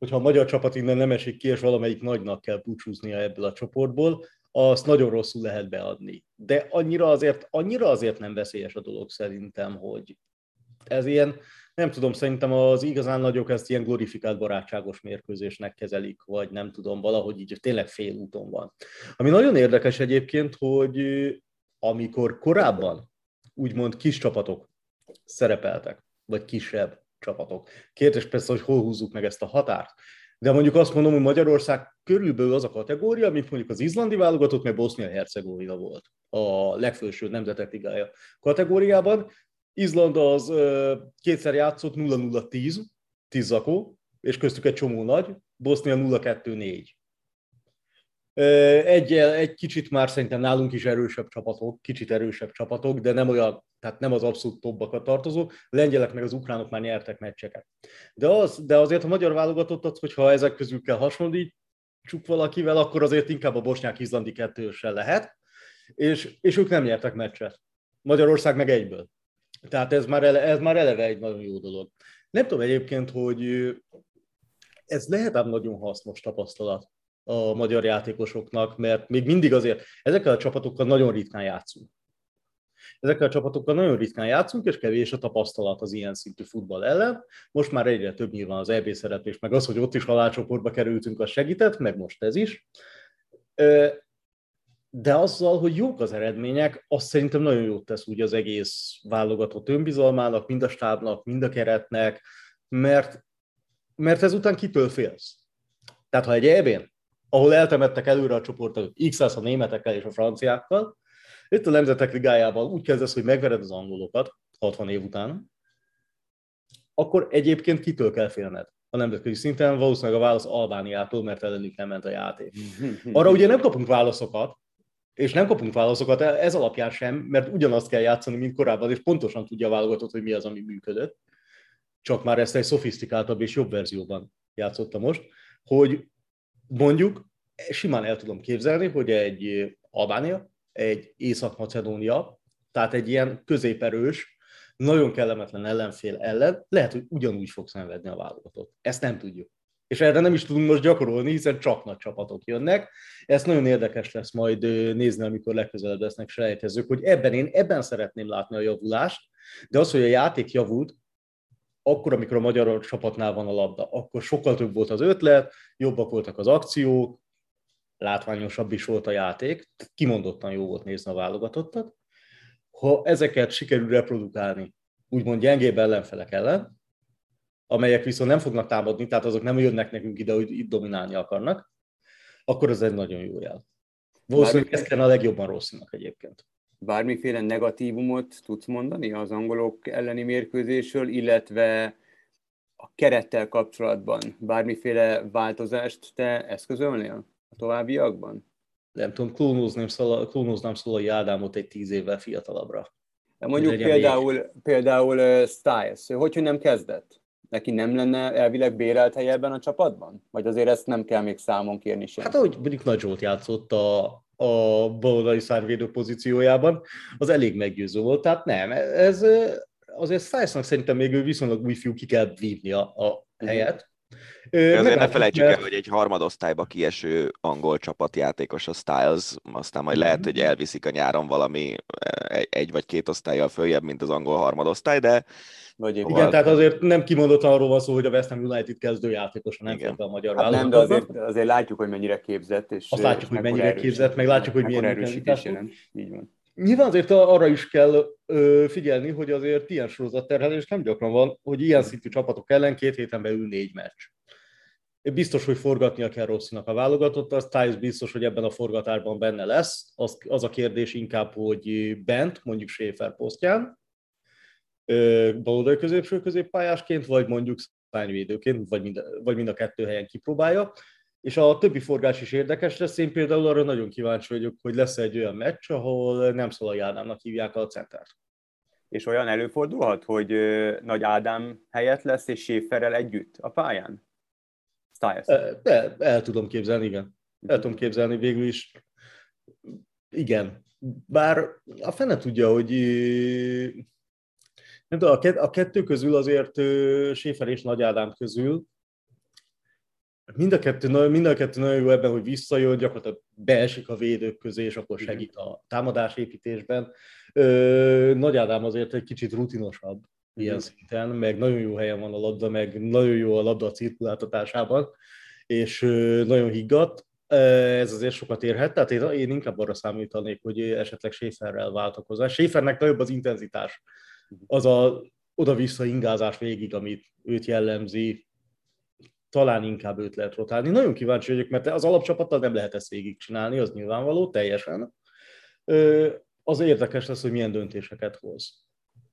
Hogyha a magyar csapat innen nem esik ki, és valamelyik nagynak kell búcsúznia ebből a csoportból, azt nagyon rosszul lehet beadni. De annyira azért, annyira azért nem veszélyes a dolog szerintem, hogy ez ilyen, nem tudom, szerintem az igazán nagyok ezt ilyen glorifikált barátságos mérkőzésnek kezelik, vagy nem tudom, valahogy így tényleg fél úton van. Ami nagyon érdekes egyébként, hogy amikor korábban úgymond kis csapatok szerepeltek, vagy kisebb csapatok. Kérdés persze, hogy hol húzzuk meg ezt a határt. De mondjuk azt mondom, hogy Magyarország körülbelül az a kategória, mint mondjuk az izlandi válogatott, mert Bosznia-Hercegovina volt a legfőső nemzetek ligája kategóriában. Izland az kétszer játszott 0-0-10, 10 zakó, és köztük egy csomó nagy, Bosznia 0-2-4. Egy, egy kicsit már szerintem nálunk is erősebb csapatok, kicsit erősebb csapatok, de nem olyan, tehát nem az abszolút topbakat tartozó. Lengyelek meg az ukránok már nyertek meccseket. De, az, de azért a magyar válogatottat, hogyha ezek közül kell hasonlítsuk valakivel, akkor azért inkább a bosnyák-izlandi kettőssel lehet, és, és ők nem nyertek meccset. Magyarország meg egyből. Tehát ez már, ele, ez már eleve egy nagyon jó dolog. Nem tudom egyébként, hogy ez lehet ám nagyon hasznos tapasztalat a magyar játékosoknak, mert még mindig azért ezekkel a csapatokkal nagyon ritkán játszunk. Ezekkel a csapatokkal nagyon ritkán játszunk, és kevés a tapasztalat az ilyen szintű futball ellen. Most már egyre több nyilván az EB szereplés, meg az, hogy ott is halálcsoportba kerültünk, az segített, meg most ez is. De azzal, hogy jók az eredmények, azt szerintem nagyon jót tesz úgy az egész válogatott önbizalmának, mind a stábnak, mind a keretnek, mert, mert ezután kitől félsz? Tehát ha egy eb ahol eltemettek előre a csoportot x a németekkel és a franciákkal. Itt a Nemzetek Ligájával úgy kezdesz, hogy megvered az angolokat 60 év után, akkor egyébként kitől kell félned? A nemzetközi szinten valószínűleg a válasz Albániától, mert ellenük nem ment a játék. Arra ugye nem kapunk válaszokat, és nem kapunk válaszokat ez alapján sem, mert ugyanazt kell játszani, mint korábban, és pontosan tudja a válogatott, hogy mi az, ami működött. Csak már ezt egy szofisztikáltabb és jobb verzióban játszotta most, hogy mondjuk simán el tudom képzelni, hogy egy Albánia, egy Észak-Macedónia, tehát egy ilyen középerős, nagyon kellemetlen ellenfél ellen lehet, hogy ugyanúgy fog szenvedni a válogatott. Ezt nem tudjuk. És erre nem is tudunk most gyakorolni, hiszen csak nagy csapatok jönnek. Ez nagyon érdekes lesz majd nézni, amikor legközelebb lesznek selejtezők, hogy ebben én ebben szeretném látni a javulást, de az, hogy a játék javult, akkor, amikor a magyar csapatnál van a labda, akkor sokkal több volt az ötlet, jobbak voltak az akciók, látványosabb is volt a játék, kimondottan jó volt nézni a válogatottat. Ha ezeket sikerül reprodukálni, úgymond gyengébb ellenfelek ellen, amelyek viszont nem fognak támadni, tehát azok nem jönnek nekünk ide, hogy itt dominálni akarnak, akkor ez egy nagyon jó jel. Valószínűleg ez a legjobban rosszinak egyébként bármiféle negatívumot tudsz mondani az angolok elleni mérkőzésről, illetve a kerettel kapcsolatban bármiféle változást te eszközölnél a továbbiakban? Nem tudom, klónoznám, szala, klónoznám Szolai Ádámot egy tíz évvel fiatalabbra. De mondjuk például, például uh, Styles, hogy, hogy nem kezdett? Neki nem lenne elvileg bérelt helye ebben a csapatban? Vagy azért ezt nem kell még számon kérni sem? Hát ahogy mondjuk Nagy Zsolt játszott a, a baloldali szárvédő pozíciójában, az elég meggyőző volt. Tehát nem, ez azért Stiles-nak szerintem még ő viszonylag új fiú ki kell vívni a, a helyet. Azért ne felejtsük el, hogy egy harmadosztályba kieső angol csapatjátékos a Styles, aztán majd lehet, hogy elviszik a nyáron valami egy vagy két osztályjal följebb, mint az angol harmadosztály, de vagy Igen, Igen, tehát azért nem kimondott arról van szó, hogy a West Ham United kezdőjátékosa nem fog a magyar hát Nem, de azért, azért látjuk, hogy mennyire képzett. És Azt látjuk, hogy mennyire erős, képzett, meg látjuk, hogy milyen erősítés jelent. Így van. Nyilván azért arra is kell ö, figyelni, hogy azért ilyen sorozatterhelés nem gyakran van, hogy ilyen szintű csapatok ellen két héten belül négy meccs. Biztos, hogy forgatnia kell Rosszinak a válogatott, az Tyus biztos, hogy ebben a forgatásban benne lesz. Az, az a kérdés inkább, hogy bent, mondjuk Schaefer posztján, baloldali középső középpályásként, vagy mondjuk szárnyvédőként, vagy mind, vagy mind a kettő helyen kipróbálja. És a többi forgás is érdekes lesz. Én például arra nagyon kíváncsi vagyok, hogy lesz egy olyan meccs, ahol nem Szalai Ádámnak hívják a centert. És olyan előfordulhat, hogy Nagy Ádám helyett lesz, és Schäferrel együtt a pályán? El, el, el tudom képzelni, igen. El tudom képzelni végül is. Igen. Bár a fene tudja, hogy nem a kettő közül azért Schäfer és Nagy Ádám közül mind a, kettő, mind a kettő nagyon jó ebben, hogy visszajön, gyakorlatilag beesik a védők közé, és akkor segít a támadásépítésben. Nagy Ádám azért egy kicsit rutinosabb ilyen mm. szinten, meg nagyon jó helyen van a labda, meg nagyon jó a labda a cirkuláltatásában, és nagyon higgadt. Ez azért sokat érhet, tehát én, én inkább arra számítanék, hogy esetleg Schäferrel váltakozás. Schäfernek nagyobb az intenzitás, az a oda-vissza ingázás végig, amit őt jellemzi, talán inkább őt lehet rotálni. Nagyon kíváncsi vagyok, mert az alapcsapattal nem lehet ezt végigcsinálni, az nyilvánvaló, teljesen. Az érdekes lesz, hogy milyen döntéseket hoz.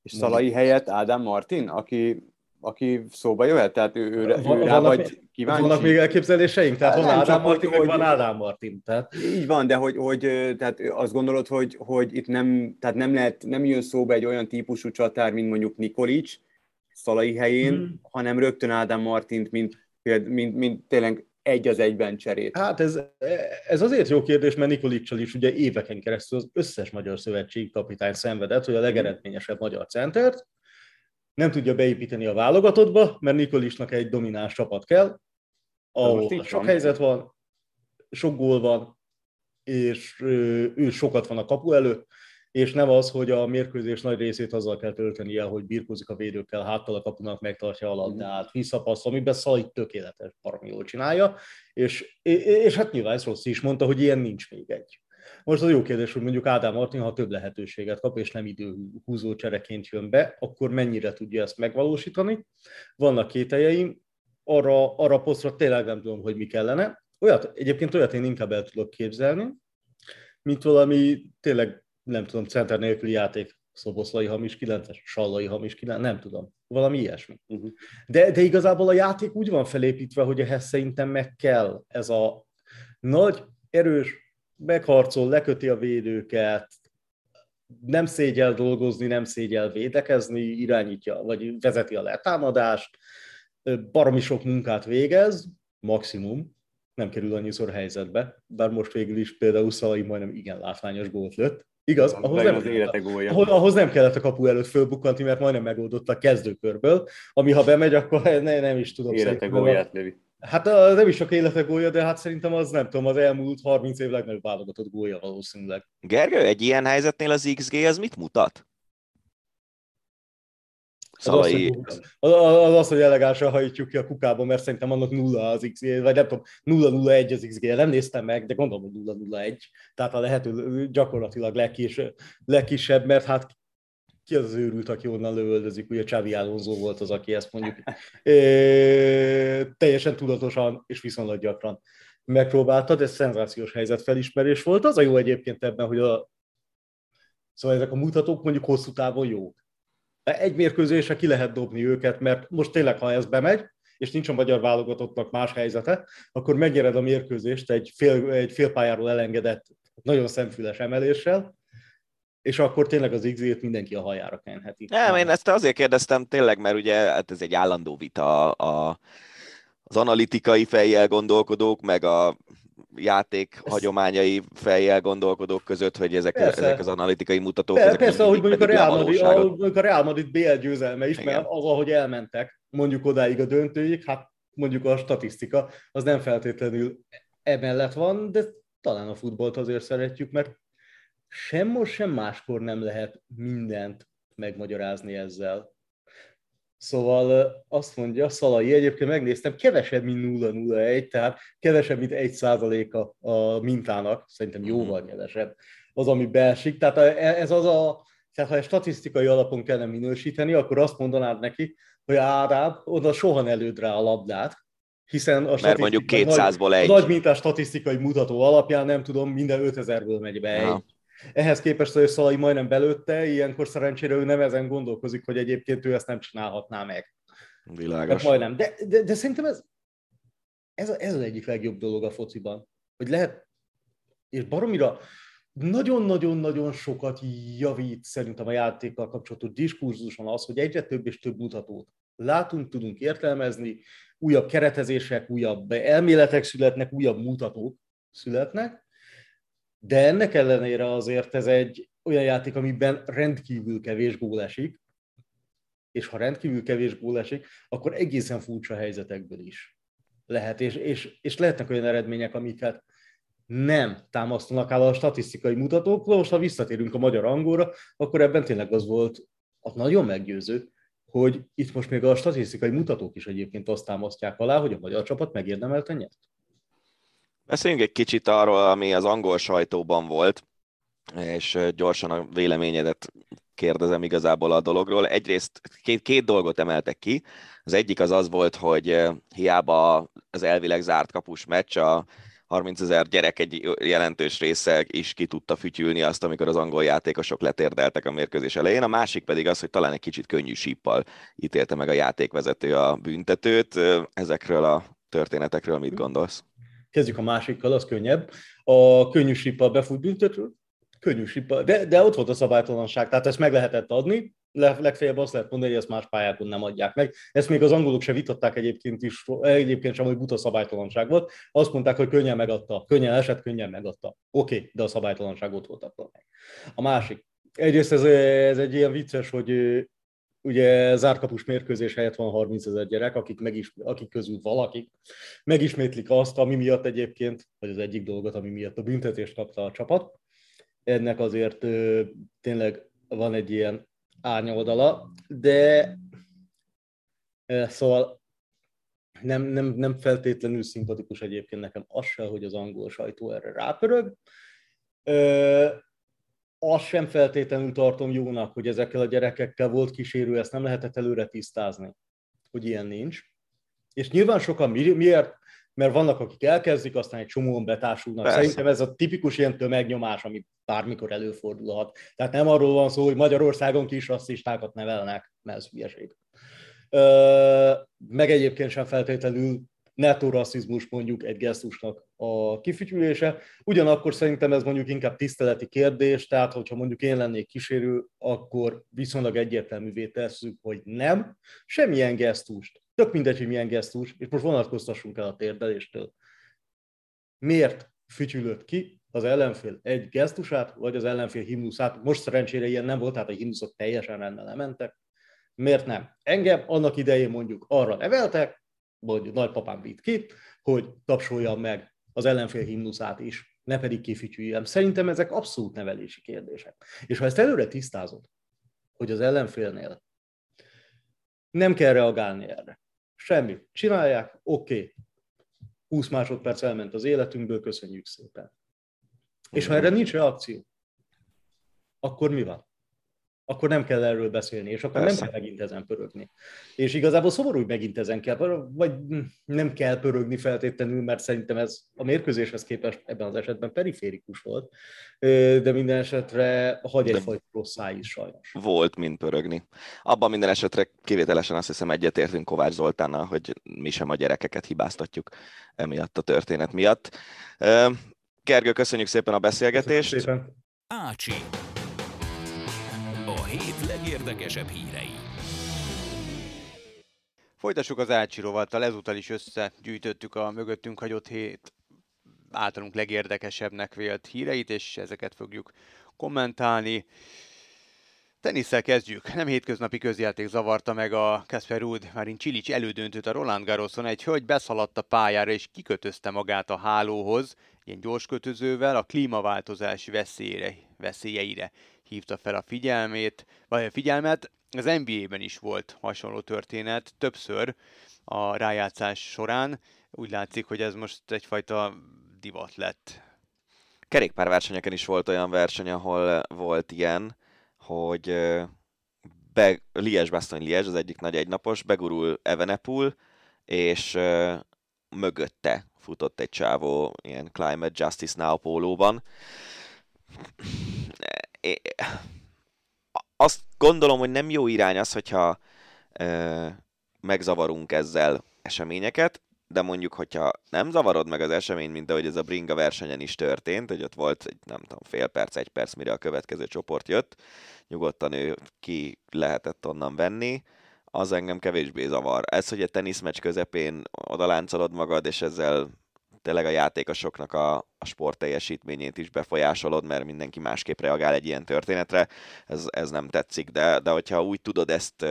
És Szalai helyett Ádám Martin, aki, aki szóba jöhet? Tehát ő, ő, van, ő rá vagy kíváncsi? Vannak még elképzeléseink? Tehát van Ádám Martin, hogy, van Ádám Martin. Tehát... Így van, de hogy, hogy tehát azt gondolod, hogy, hogy itt nem, tehát nem, lehet, nem jön szóba egy olyan típusú csatár, mint mondjuk Nikolics, Szalai helyén, hmm. hanem rögtön Ádám Martint, mint, mint, mint tényleg egy az egyben cserét? Hát ez, ez azért jó kérdés, mert Nikolicsal is ugye éveken keresztül az összes magyar szövetség kapitány szenvedett, hogy a legeredményesebb magyar centert nem tudja beépíteni a válogatottba, mert Nikolicsnak egy domináns csapat kell, ahol sok helyzet van, sok gól van, és ő sokat van a kapu előtt, és nem az, hogy a mérkőzés nagy részét azzal kell töltenie, hogy birkózik a védőkkel, háttal a kapunak megtartja a labdát, visszapassz, amiben Szalai tökéletes, baromi jól csinálja, és, és hát nyilván Rossi is mondta, hogy ilyen nincs még egy. Most az jó kérdés, hogy mondjuk Ádám Martin, ha több lehetőséget kap, és nem időhúzó csereként jön be, akkor mennyire tudja ezt megvalósítani. Vannak kételjeim, arra, arra posztra tényleg nem tudom, hogy mi kellene. Olyat, egyébként olyat én inkább el tudok képzelni, mint valami tényleg nem tudom, center nélküli játék, Szoboszlai hamis 9-es, Sallai hamis 9 nem tudom, valami ilyesmi. Uh-huh. De, de igazából a játék úgy van felépítve, hogy ehhez szerintem meg kell ez a nagy, erős, megharcol, leköti a védőket, nem szégyel dolgozni, nem szégyel védekezni, irányítja, vagy vezeti a letámadást, baromi sok munkát végez, maximum, nem kerül annyiszor helyzetbe, bár most végül is például Szalai majdnem igen látványos gólt lőtt, Igaz, ahhoz nem, az ahhoz, ahhoz nem kellett a kapu előtt fölbukkanti, mert majdnem megoldotta a kezdőkörből, ami ha bemegy, akkor ne, nem is tudom. Élete gólját lövi. Hát nem is csak élete gólya, de hát szerintem az nem tudom, az elmúlt 30 év legnagyobb válogatott gólya valószínűleg. Gergő, egy ilyen helyzetnél az XG az mit mutat? Szalai... Az, az, az, az, hogy elegánsan hajítjuk ki a kukába, mert szerintem annak nulla az XG, vagy nem tudom, 0-0-1 az XG, nem néztem meg, de gondolom, hogy 0-0-1, tehát a lehető gyakorlatilag legkis, legkisebb, mert hát ki az az őrült, aki onnan lövöldözik, ugye Csávi Alonso volt az, aki ezt mondjuk [laughs] é, teljesen tudatosan és viszonylag gyakran megpróbálta, de ez szenzációs helyzet felismerés volt. Az a jó egyébként ebben, hogy a, szóval ezek a mutatók mondjuk hosszú távon jók egy mérkőzésre ki lehet dobni őket, mert most tényleg, ha ez bemegy, és nincs a magyar válogatottnak más helyzete, akkor megnyered a mérkőzést egy fél, egy fél pályáról elengedett, nagyon szemfüles emeléssel, és akkor tényleg az XG-t mindenki a hajára kenheti. Nem, én ezt azért kérdeztem tényleg, mert ugye hát ez egy állandó vita a, az analitikai fejjel gondolkodók, meg a játék Ez... hagyományai fejjel gondolkodók között, hogy ezek, ezek az analitikai mutatók. Persze, ezek persze ahogy mondjuk a Real, Madrid, ahogy a Real Madrid BL győzelme is, Igen. mert az, ahogy elmentek mondjuk odáig a döntőig, hát mondjuk a statisztika, az nem feltétlenül emellett van, de talán a futballt azért szeretjük, mert sem most, sem máskor nem lehet mindent megmagyarázni ezzel. Szóval azt mondja, Szalai, egyébként megnéztem, kevesebb, mint 0,01, tehát kevesebb, mint 1 százaléka a mintának, szerintem jóval mhm. kevesebb, az, ami beesik. Tehát e, ez az a, tehát ha egy statisztikai alapon kellene minősíteni, akkor azt mondanád neki, hogy Ádám, oda soha ne lőd rá a labdát, Hiszen a Mert mondjuk 200-ból egy. Nagy mintás statisztikai mutató alapján nem tudom, minden 5000-ből megy be egy. Ehhez képest hogy Szalai majdnem belőtte, ilyenkor szerencsére ő nem ezen gondolkozik, hogy egyébként ő ezt nem csinálhatná meg. Világos. Hát majdnem. De, de, de szerintem ez, ez, ez az egyik legjobb dolog a fociban, hogy lehet, és baromira nagyon-nagyon-nagyon sokat javít szerintem a játékkal kapcsolatos diskurzuson az, hogy egyre több és több mutatót látunk, tudunk értelmezni, újabb keretezések, újabb elméletek születnek, újabb mutatók születnek, de ennek ellenére azért ez egy olyan játék, amiben rendkívül kevés gól esik, és ha rendkívül kevés gól esik, akkor egészen furcsa helyzetekből is lehet, és, és, és lehetnek olyan eredmények, amiket nem támasztanak el a statisztikai mutatók. Most, ha visszatérünk a magyar angolra, akkor ebben tényleg az volt az nagyon meggyőző, hogy itt most még a statisztikai mutatók is egyébként azt támasztják alá, hogy a magyar csapat megérdemelten nyert. Beszéljünk egy kicsit arról, ami az angol sajtóban volt, és gyorsan a véleményedet kérdezem igazából a dologról. Egyrészt két, két dolgot emeltek ki. Az egyik az az volt, hogy hiába az elvileg zárt kapus meccs, a 30 ezer gyerek egy jelentős része is ki tudta fütyülni azt, amikor az angol játékosok letérdeltek a mérkőzés elején. A másik pedig az, hogy talán egy kicsit könnyű síppal ítélte meg a játékvezető a büntetőt. Ezekről a történetekről mit gondolsz? Kezdjük a másikkal, az könnyebb. A könnyű síppal befut büntető, könnyű síppal, de, de ott volt a szabálytalanság, tehát ezt meg lehetett adni, legfeljebb azt lehet mondani, hogy ezt más pályákon nem adják meg. Ezt még az angolok se vitatták egyébként is, egyébként sem, hogy buta szabálytalanság volt. Azt mondták, hogy könnyen megadta, könnyen esett, könnyen megadta. Oké, okay, de a szabálytalanság ott volt akkor meg. A másik. Egyrészt ez, ez egy ilyen vicces, hogy ugye zárkapus mérkőzés helyett van 30 ezer gyerek, akik, megis, akik közül valakik megismétlik azt, ami miatt egyébként, vagy az egyik dolgot, ami miatt a büntetést kapta a csapat. Ennek azért ö, tényleg van egy ilyen árnyoldala, de szóval nem, nem, nem feltétlenül szimpatikus egyébként nekem az se, hogy az angol sajtó erre rápörög. Ö, azt sem feltétlenül tartom jónak, hogy ezekkel a gyerekekkel volt kísérő, ezt nem lehetett előre tisztázni, hogy ilyen nincs. És nyilván sokan miért? Mert vannak, akik elkezdik, aztán egy csomóan betársulnak. Persze. Szerintem ez a tipikus ilyen tömegnyomás, ami bármikor előfordulhat. Tehát nem arról van szó, hogy Magyarországon kis rasszistákat nevelnek, mert ez hülyeség. Meg egyébként sem feltétlenül netto rasszizmus mondjuk egy gesztusnak a kifütyülése. Ugyanakkor szerintem ez mondjuk inkább tiszteleti kérdés, tehát hogyha mondjuk én lennék kísérő, akkor viszonylag egyértelművé tesszük, hogy nem, semmilyen gesztust, tök mindegy, hogy milyen gesztus, és most vonatkoztassunk el a térdeléstől. Miért fütyülött ki az ellenfél egy gesztusát, vagy az ellenfél himnuszát? Most szerencsére ilyen nem volt, tehát a himnuszok teljesen rendben lementek. Miért nem? Engem annak idején mondjuk arra neveltek, mondjuk nagypapám vitt ki, hogy tapsoljam meg az ellenfél himnuszát is, ne pedig kifütyüljem. Szerintem ezek abszolút nevelési kérdések. És ha ezt előre tisztázod, hogy az ellenfélnél nem kell reagálni erre, semmi, csinálják, oké, okay. 20 másodperc elment az életünkből, köszönjük szépen. És ha erre nincs reakció, akkor mi van? Akkor nem kell erről beszélni, és akkor Persze. nem kell megint ezen pörögni. És igazából szomorú, hogy megint ezen kell, vagy nem kell pörögni feltétlenül, mert szerintem ez a mérkőzéshez képest ebben az esetben periférikus volt, de minden esetre hagy egyfajta rossz száj is sajnos. Volt, mint pörögni. Abban minden esetre kivételesen azt hiszem egyetértünk Kovács Zoltánnal, hogy mi sem a gyerekeket hibáztatjuk emiatt a történet miatt. Gergő, köszönjük szépen a beszélgetést. Köszönjük szépen. Ácsi hét legérdekesebb hírei. Folytassuk az Ácsi rovattal, ezúttal is összegyűjtöttük a mögöttünk hagyott hét általunk legérdekesebbnek vélt híreit, és ezeket fogjuk kommentálni. Tenisszel kezdjük. Nem hétköznapi közjáték zavarta meg a Kasper Ruud, már Csilics elődöntőt a Roland Garroson. Egy hölgy beszaladt a pályára és kikötözte magát a hálóhoz, ilyen gyors kötözővel a klímaváltozás veszélyre, veszélyeire hívta fel a figyelmét, vagy a figyelmet. Az NBA-ben is volt hasonló történet, többször a rájátszás során. Úgy látszik, hogy ez most egyfajta divat lett. Kerékpárversenyeken is volt olyan verseny, ahol volt ilyen, hogy be, Liège-Bastogne Liège, az egyik nagy egynapos, begurul Evenepul, és mögötte futott egy csávó ilyen Climate Justice Now pólóban. Azt gondolom, hogy nem jó irány az, hogyha ö, megzavarunk ezzel eseményeket, de mondjuk, hogyha nem zavarod meg az eseményt, mint ahogy ez a bringa versenyen is történt, hogy ott volt egy, nem tudom, fél perc, egy perc, mire a következő csoport jött, nyugodtan ő ki lehetett onnan venni, az engem kevésbé zavar. Ez, hogy egy teniszmeccs közepén odaláncolod magad, és ezzel tényleg a játékosoknak a, a sport teljesítményét is befolyásolod, mert mindenki másképp reagál egy ilyen történetre, ez, ez nem tetszik, de, de hogyha úgy tudod ezt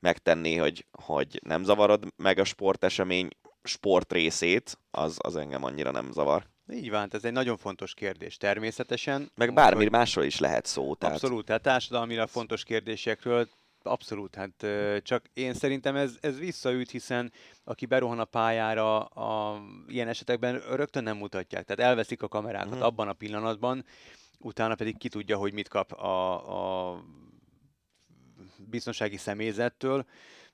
megtenni, hogy, hogy nem zavarod meg a sportesemény sport részét, az, az engem annyira nem zavar. Így van, ez egy nagyon fontos kérdés természetesen. Meg bármi másról is lehet szó. Tehát... Abszolút, tehát társadalmira fontos kérdésekről Abszolút, hát csak én szerintem ez, ez visszaüt, hiszen aki berohan a pályára, a, ilyen esetekben rögtön nem mutatják, tehát elveszik a kamerákat uh-huh. abban a pillanatban, utána pedig ki tudja, hogy mit kap a, a biztonsági személyzettől,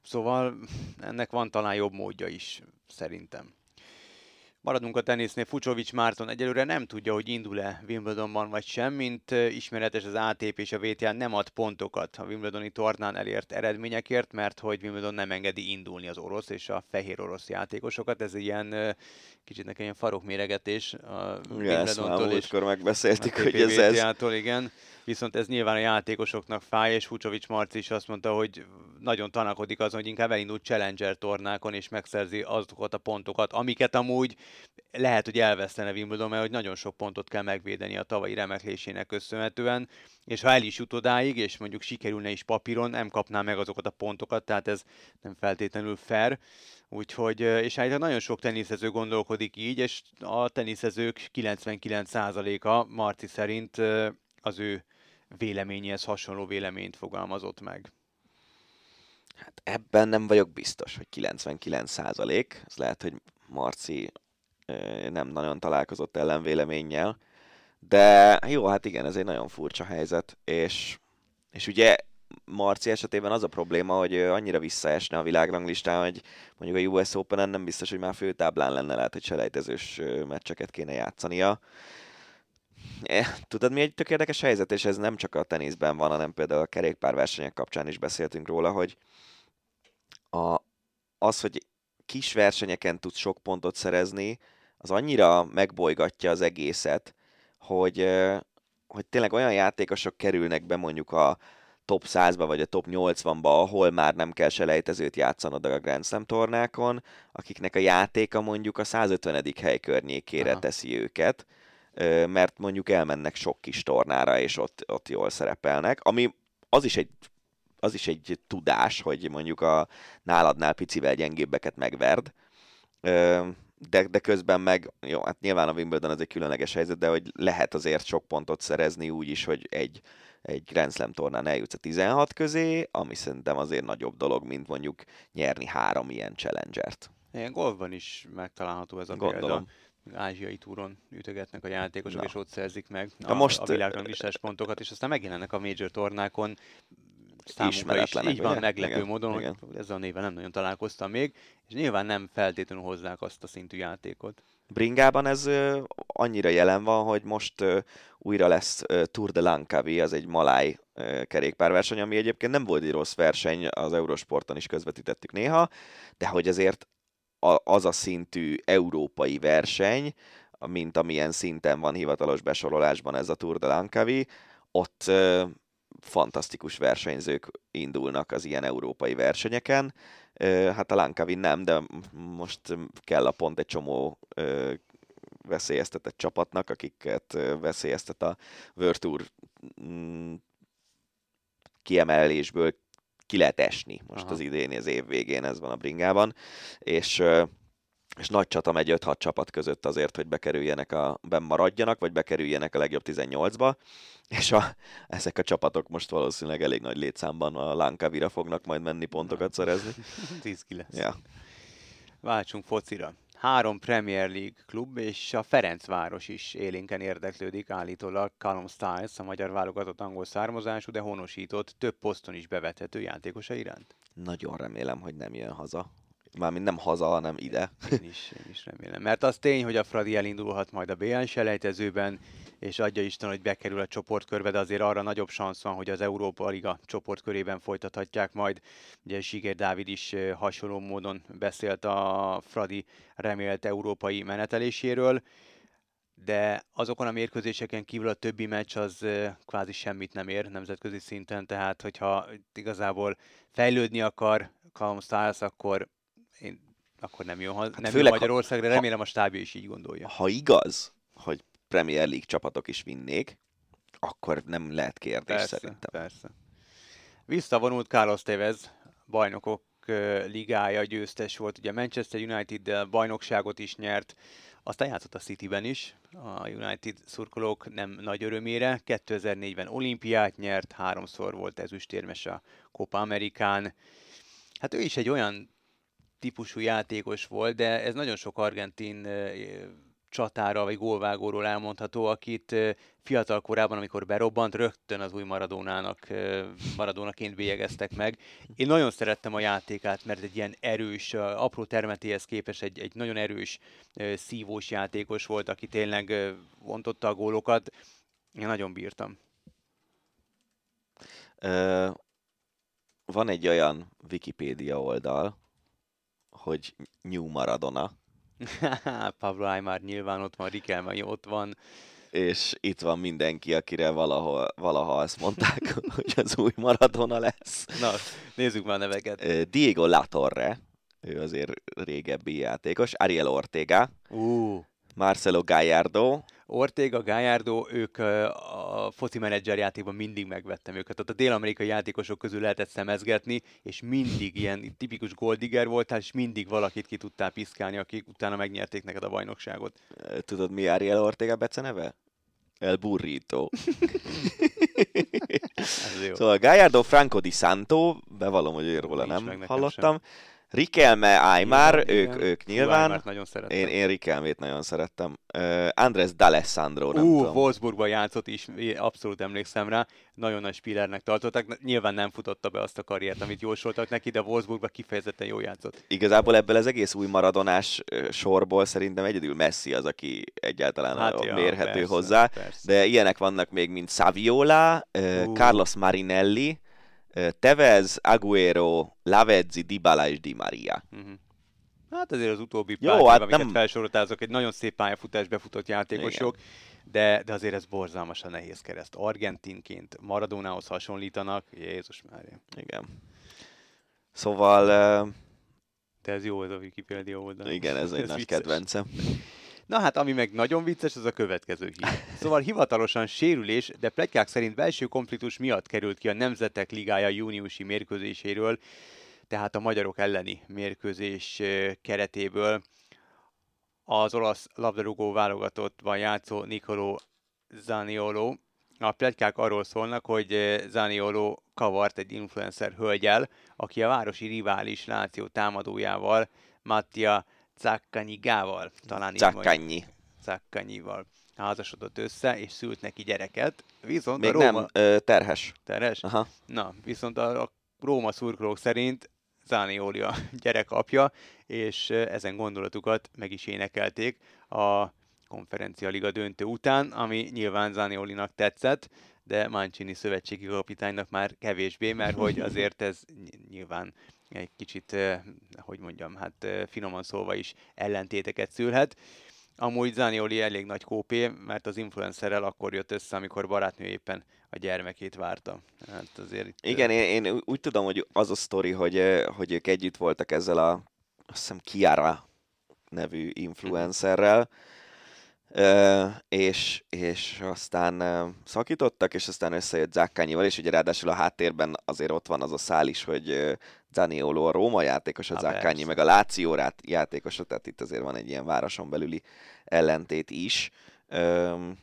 szóval ennek van talán jobb módja is, szerintem. Maradunk a tenisznél, Fucsovics Márton egyelőre nem tudja, hogy indul-e Wimbledonban vagy sem, mint ismeretes az ATP és a WTA nem ad pontokat a Wimbledoni tornán elért eredményekért, mert hogy Wimbledon nem engedi indulni az orosz és a fehér orosz játékosokat. Ez ilyen kicsit nekem ilyen farokméregetés a Wimbledontól és megbeszéltük, hogy ez ez. igen viszont ez nyilván a játékosoknak fáj, és Hucsovics Marci is azt mondta, hogy nagyon tanakodik azon, hogy inkább elindult Challenger tornákon, és megszerzi azokat a pontokat, amiket amúgy lehet, hogy elvesztene Wimbledon, mert hogy nagyon sok pontot kell megvédeni a tavalyi remeklésének köszönhetően, és ha el is jut odáig, és mondjuk sikerülne is papíron, nem kapná meg azokat a pontokat, tehát ez nem feltétlenül fair. Úgyhogy, és állítólag nagyon sok teniszező gondolkodik így, és a teniszezők 99%-a Marci szerint az ő véleményéhez hasonló véleményt fogalmazott meg. Hát ebben nem vagyok biztos, hogy 99 százalék. Ez lehet, hogy Marci nem nagyon találkozott ellenvéleménnyel. De jó, hát igen, ez egy nagyon furcsa helyzet, és, és ugye Marci esetében az a probléma, hogy annyira visszaesne a világranglistán, hogy mondjuk a US Open-en nem biztos, hogy már főtáblán lenne, lehet, hogy selejtezős meccseket kéne játszania. Eh, tudod, mi egy tök érdekes helyzet, és ez nem csak a teniszben van, hanem például a kerékpárversenyek kapcsán is beszéltünk róla, hogy a, az, hogy kis versenyeken tudsz sok pontot szerezni, az annyira megbolygatja az egészet, hogy, hogy tényleg olyan játékosok kerülnek be mondjuk a top 100-ba vagy a top 80-ba, ahol már nem kell selejtezőt játszanod a Grand Slam tornákon, akiknek a játéka mondjuk a 150. hely környékére Aha. teszi őket, mert mondjuk elmennek sok kis tornára, és ott, ott jól szerepelnek, ami az is egy az is egy tudás, hogy mondjuk a náladnál picivel gyengébbeket megverd, de, de közben meg, jó, hát nyilván a Wimbledon az egy különleges helyzet, de hogy lehet azért sok pontot szerezni úgy is, hogy egy, egy Grand Slam tornán eljutsz a 16 közé, ami szerintem azért nagyobb dolog, mint mondjuk nyerni három ilyen challengert. Ilyen golfban is megtalálható ez a Gondolom. példa ázsiai túron ütögetnek a játékosok, Na. és ott szerzik meg a, most, a világranglistás pontokat, és aztán megjelennek a major tornákon, számunkra is így van, meglepő igen, módon, igen. ezzel a néven nem nagyon találkoztam még, és nyilván nem feltétlenül hozzák azt a szintű játékot. Bringában ez ö, annyira jelen van, hogy most ö, újra lesz ö, Tour de Langkawi, az egy maláj ö, kerékpárverseny, ami egyébként nem volt egy rossz verseny, az Eurosporton is közvetítettük néha, de hogy azért az a szintű európai verseny, mint amilyen szinten van hivatalos besorolásban ez a Tour de Langkawi, ott ö, fantasztikus versenyzők indulnak az ilyen európai versenyeken. Ö, hát a Langkawi nem, de most kell a pont egy csomó ö, veszélyeztetett csapatnak, akiket veszélyeztet a World Tour mm, kiemelésből ki lehet esni most Aha. az idén, az év végén ez van a bringában, és és nagy csata megy 5-6 csapat között azért, hogy bekerüljenek a, maradjanak, vagy bekerüljenek a legjobb 18-ba, és a, ezek a csapatok most valószínűleg elég nagy létszámban a Lankavira fognak majd menni pontokat szerezni. [laughs] 10-9. Ja. Váltsunk focira három Premier League klub és a Ferencváros is élénken érdeklődik állítólag Callum Stiles, a magyar válogatott angol származású, de honosított több poszton is bevethető játékosa iránt. Nagyon remélem, hogy nem jön haza Mármint nem haza, hanem ide. Én is, én is remélem. Mert az tény, hogy a Fradi elindulhat majd a BL selejtezőben, és adja Isten, hogy bekerül a csoportkörbe, de azért arra nagyobb szansz van, hogy az Európa Liga csoportkörében folytathatják majd. Ugye Siger Dávid is hasonló módon beszélt a Fradi remélt európai meneteléséről, de azokon a mérkőzéseken kívül a többi meccs az kvázi semmit nem ér nemzetközi szinten, tehát hogyha igazából fejlődni akar Calum Stiles, akkor én akkor nem jön, hát nem jön Magyarországra, remélem a stábja is így gondolja. Ha igaz, hogy Premier League csapatok is vinnék, akkor nem lehet kérdés persze, szerintem. Persze. Visszavonult Carlos Tevez, bajnokok ligája győztes volt, ugye Manchester United bajnokságot is nyert, aztán játszott a Cityben is, a United szurkolók nem nagy örömére. 2004-ben olimpiát nyert, háromszor volt ezüstérmes a Copa Amerikán. Hát ő is egy olyan típusú játékos volt, de ez nagyon sok argentin csatára vagy gólvágóról elmondható, akit fiatal korában, amikor berobbant, rögtön az új Maradónának, Maradónaként bélyegeztek meg. Én nagyon szerettem a játékát, mert egy ilyen erős, apró termetéhez képest egy, egy nagyon erős, szívós játékos volt, aki tényleg vontotta a gólokat. Én nagyon bírtam. van egy olyan Wikipédia oldal, hogy New Maradona, [laughs] Pablo Aymar nyilván ott van, Rikelme ott van. És itt van mindenki, akire valahol, valaha azt mondták, [laughs] hogy az új Maradona lesz. Na, nézzük már a neveket. Diego Latorre, ő azért régebbi játékos, Ariel Ortega, uh. Marcelo Gallardo, Ortega, Gallardo, ők a foci menedzser játékban mindig megvettem őket. Ott a dél-amerikai játékosok közül lehetett szemezgetni, és mindig ilyen tipikus goldiger voltál, és mindig valakit ki tudtál piszkálni, akik utána megnyerték neked a bajnokságot. Tudod, mi Ariel Ortega beceneve? El Burrito. [laughs] szóval Gallardo Franco di Santo, bevallom, hogy róla nem hallottam. Sem. Rikelme, Aymar, ők, igen. ők nyilván. nagyon szerettem. Én, én Rikelmét nagyon szerettem. Uh, Andres D'Alessandro, nem uh, tudom. Wolfsburgban játszott is, abszolút emlékszem rá. Nagyon nagy spillernek tartottak. Nyilván nem futotta be azt a karriert, amit jósoltak neki, de Wolfsburgban kifejezetten jó játszott. Igazából ebből az egész új maradonás sorból szerintem egyedül Messi az, aki egyáltalán hát, ja, mérhető persze, hozzá. Persze. De ilyenek vannak még, mint Saviola, uh. Carlos Marinelli, Tevez, Aguero, Lavezzi, Dybala és Di Maria. Uh-huh. Hát azért az utóbbi Jó, pár hát amiket nem... felsoroltál, azok egy nagyon szép pályafutás befutott játékosok, de, de azért ez borzalmasan nehéz kereszt. Argentinként Maradónához hasonlítanak, Jézus már. Igen. Szóval... Uh... De ez jó, ez a Wikipedia oldal. Igen, ez egy [laughs] ez nagy vicces. kedvencem. Na hát, ami meg nagyon vicces, az a következő hír. Szóval hivatalosan sérülés, de pletykák szerint belső konfliktus miatt került ki a Nemzetek Ligája júniusi mérkőzéséről, tehát a magyarok elleni mérkőzés keretéből az olasz labdarúgó válogatottban játszó Nicolo Zaniolo. A pletykák arról szólnak, hogy Zaniolo kavart egy influencer hölgyel, aki a városi rivális Láció támadójával, Mattia Zakkanyigával, talán Zakkanyi. Zakkanyival házasodott össze, és szült neki gyereket. Viszont Még a Róma... nem, ö, terhes. Terhes? Aha. Na, viszont a, a Róma szurkolók szerint Zánioli a [laughs] gyerek apja, és ezen gondolatukat meg is énekelték a konferencia liga döntő után, ami nyilván Zániolinak tetszett, de Mancini szövetségi kapitánynak már kevésbé, mert hogy azért ez nyilván egy kicsit, hogy mondjam, hát finoman szólva is ellentéteket szülhet. Amúgy Zanioli elég nagy kópé, mert az influencerrel akkor jött össze, amikor barátnő éppen a gyermekét várta. Hát azért itt... Igen, én, én úgy tudom, hogy az a sztori, hogy, hogy ők együtt voltak ezzel a, azt hiszem, Kiara nevű influencerrel, és, és aztán szakítottak, és aztán összejött Zákkányival, és ugye ráadásul a háttérben azért ott van az a szál is, hogy Zaniolo a Róma játékos, a Zákkányi meg a Láció játékos, tehát itt azért van egy ilyen városon belüli ellentét is. Üm,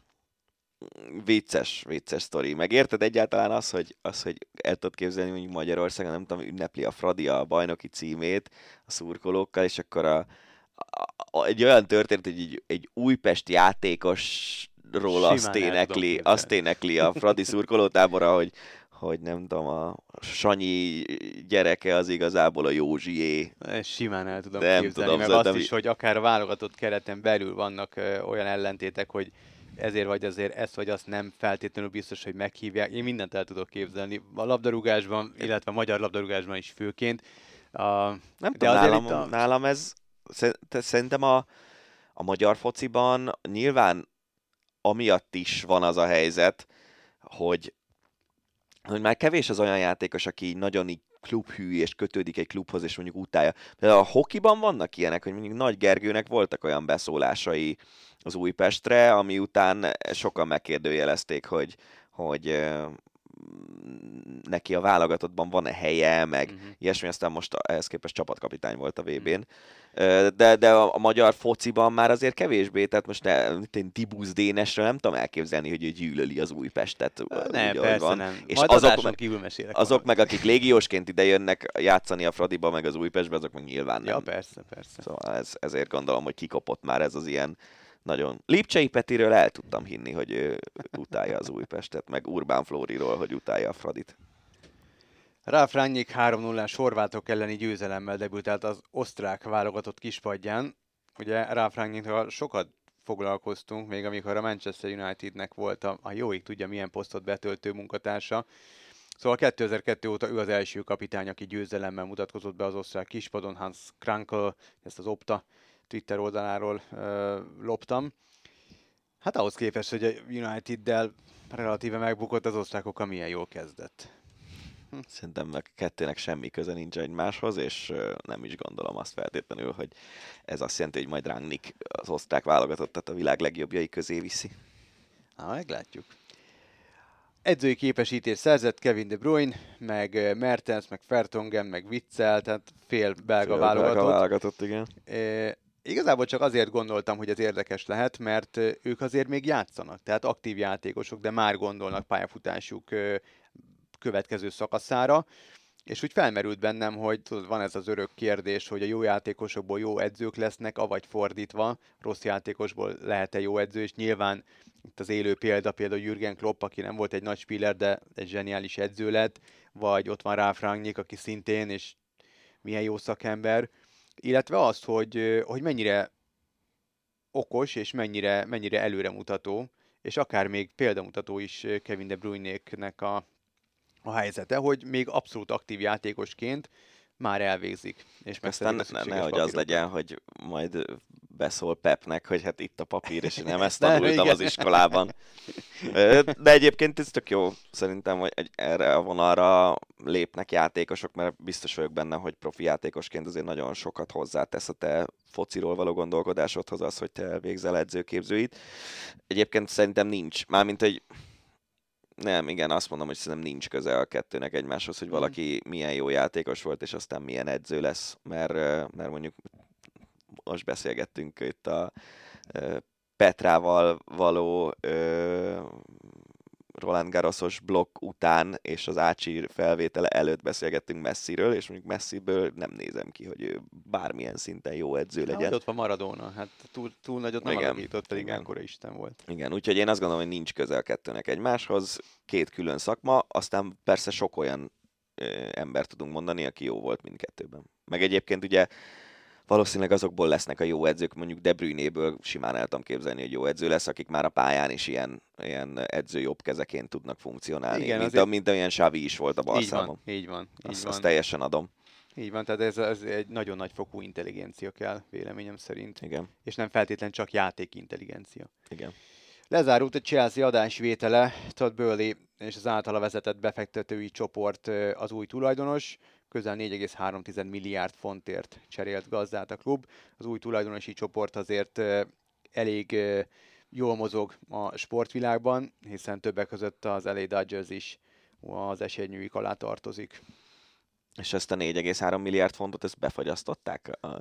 vicces, vicces sztori. Megérted egyáltalán az, hogy, az, hogy el tudod képzelni, hogy Magyarországon, nem tudom, ünnepli a Fradi a bajnoki címét a szurkolókkal, és akkor a, egy olyan történet, hogy egy, egy újpest játékosról azt énekli, azt énekli a Fradi szurkolótábora, hogy, hogy nem tudom, a Sanyi gyereke az igazából a Józsié. Ezt simán el tudom Nem képzelni, tudom, meg azt is, í- hogy akár a válogatott kereten belül vannak ö, olyan ellentétek, hogy ezért vagy azért ezt vagy azt nem feltétlenül biztos, hogy meghívják. Én mindent el tudok képzelni. A labdarúgásban, illetve a magyar labdarúgásban is főként. A, Nem De tudom, nálam, a- nálam ez, sze- te- szerintem a, a magyar fociban nyilván amiatt is van az a helyzet, hogy, hogy már kevés az olyan játékos, aki nagyon így klubhű és kötődik egy klubhoz, és mondjuk utálja. Például a hokiban vannak ilyenek, hogy mondjuk Nagy Gergőnek voltak olyan beszólásai az Újpestre, ami után sokan megkérdőjelezték, hogy, hogy neki a válogatottban van-e helye, meg Mhm. ilyesmi, aztán most ehhez képest csapatkapitány volt a VB-n. Ö, De, de a, a magyar fociban már azért kevésbé, tehát most ne, én Dibusz Dénesre nem tudom elképzelni, hogy ő gyűlöli az Újpestet. úgy, nem, ahogy persze van. nem. És Majd azok meg- kívül mesélek. Azok meg, akik légiósként ide jönnek játszani a Fradiba, meg az Újpestbe, azok meg nyilván nem. Ja, persze, persze. Szóval ez, ezért gondolom, hogy kikopott már ez az ilyen nagyon... Lipcsei Petiről el tudtam hinni, hogy ő utálja az Újpestet, meg Urbán Flóriról, hogy utálja a Fradit. Ralf Rangnick 3-0-ás horvátok elleni győzelemmel debütált az osztrák válogatott kispadján. Ugye Ralf sokat foglalkoztunk, még amikor a Manchester Unitednek volt a, a jóig tudja milyen posztot betöltő munkatársa. Szóval 2002 óta ő az első kapitány, aki győzelemmel mutatkozott be az osztrák kispadon, Hans Krankel, ezt az Opta Twitter oldaláról ö, loptam. Hát ahhoz képest, hogy a United-del relatíve megbukott az osztrákokkal milyen jól kezdett. Szerintem meg kettőnek semmi köze nincs egymáshoz, és nem is gondolom azt feltétlenül, hogy ez azt jelenti, hogy majd Rangnick az osztrák válogatottat a világ legjobbjai közé viszi. Na, meglátjuk. Edzői képesítés szerzett Kevin De Bruyne, meg Mertens, meg Fertongen, meg Witzel, tehát fél belga Fél válogatott. válogatott, igen. Igazából csak azért gondoltam, hogy ez érdekes lehet, mert ők azért még játszanak, tehát aktív játékosok, de már gondolnak pályafutásuk következő szakaszára, és úgy felmerült bennem, hogy tudod, van ez az örök kérdés, hogy a jó játékosokból jó edzők lesznek, avagy fordítva, rossz játékosból lehet-e jó edző, és nyilván itt az élő példa például Jürgen Klopp, aki nem volt egy nagy spiller, de egy zseniális edző lett, vagy ott van Ralf Rangnick, aki szintén, és milyen jó szakember, illetve azt, hogy, hogy mennyire okos, és mennyire, mennyire előremutató, és akár még példamutató is Kevin De Bruyne-nek a, a helyzete, hogy még abszolút aktív játékosként már elvégzik. És Aztán ne, nehogy az legyen, hogy majd beszól Pepnek, hogy hát itt a papír, és nem [laughs] ezt tanultam az iskolában. [laughs] De egyébként ez tök jó, szerintem, hogy erre a vonalra lépnek játékosok, mert biztos vagyok benne, hogy profi játékosként azért nagyon sokat hozzátesz a te fociról való gondolkodásodhoz az, hogy te végzel edzőképzőit. Egyébként szerintem nincs, mármint egy nem, igen, azt mondom, hogy szerintem nincs köze a kettőnek egymáshoz, hogy valaki milyen jó játékos volt, és aztán milyen edző lesz, mert, mert mondjuk most beszélgettünk itt a Petrával való ö, Roland Garrosos blokk után, és az Ácsi felvétele előtt beszélgettünk Messiről, és mondjuk Messiből nem nézem ki, hogy ő bármilyen szinten jó edző Hát, legyen. hogy ott van Maradona, hát túl, túl nagyot nem Igen, alakított, pedig igen. mekkora Isten volt. Igen, úgyhogy én azt gondolom, hogy nincs közel kettőnek egymáshoz, két külön szakma, aztán persze sok olyan ö, ember tudunk mondani, aki jó volt mindkettőben. Meg egyébként ugye valószínűleg azokból lesznek a jó edzők, mondjuk De Bruyne-ből simán el tudom képzelni, hogy jó edző lesz, akik már a pályán is ilyen, ilyen edző jobb kezeként tudnak funkcionálni, Igen, mint, azért- a, mint olyan Xavi is volt a Így van, így van, így Azt, van. azt teljesen adom. Így van, tehát ez, ez egy nagyon nagy fokú intelligencia kell, véleményem szerint. Igen, És nem feltétlen csak játékintelligencia. igen. Lezárult a Chelsea adásvétele, Todd Burley és az általa vezetett befektetői csoport az új tulajdonos, közel 4,3 milliárd fontért cserélt gazdát a klub. Az új tulajdonosi csoport azért elég jól mozog a sportvilágban, hiszen többek között az LA Dodgers is az esélynyűjük alá tartozik. És ezt a 4,3 milliárd fontot, ezt befagyasztották uh,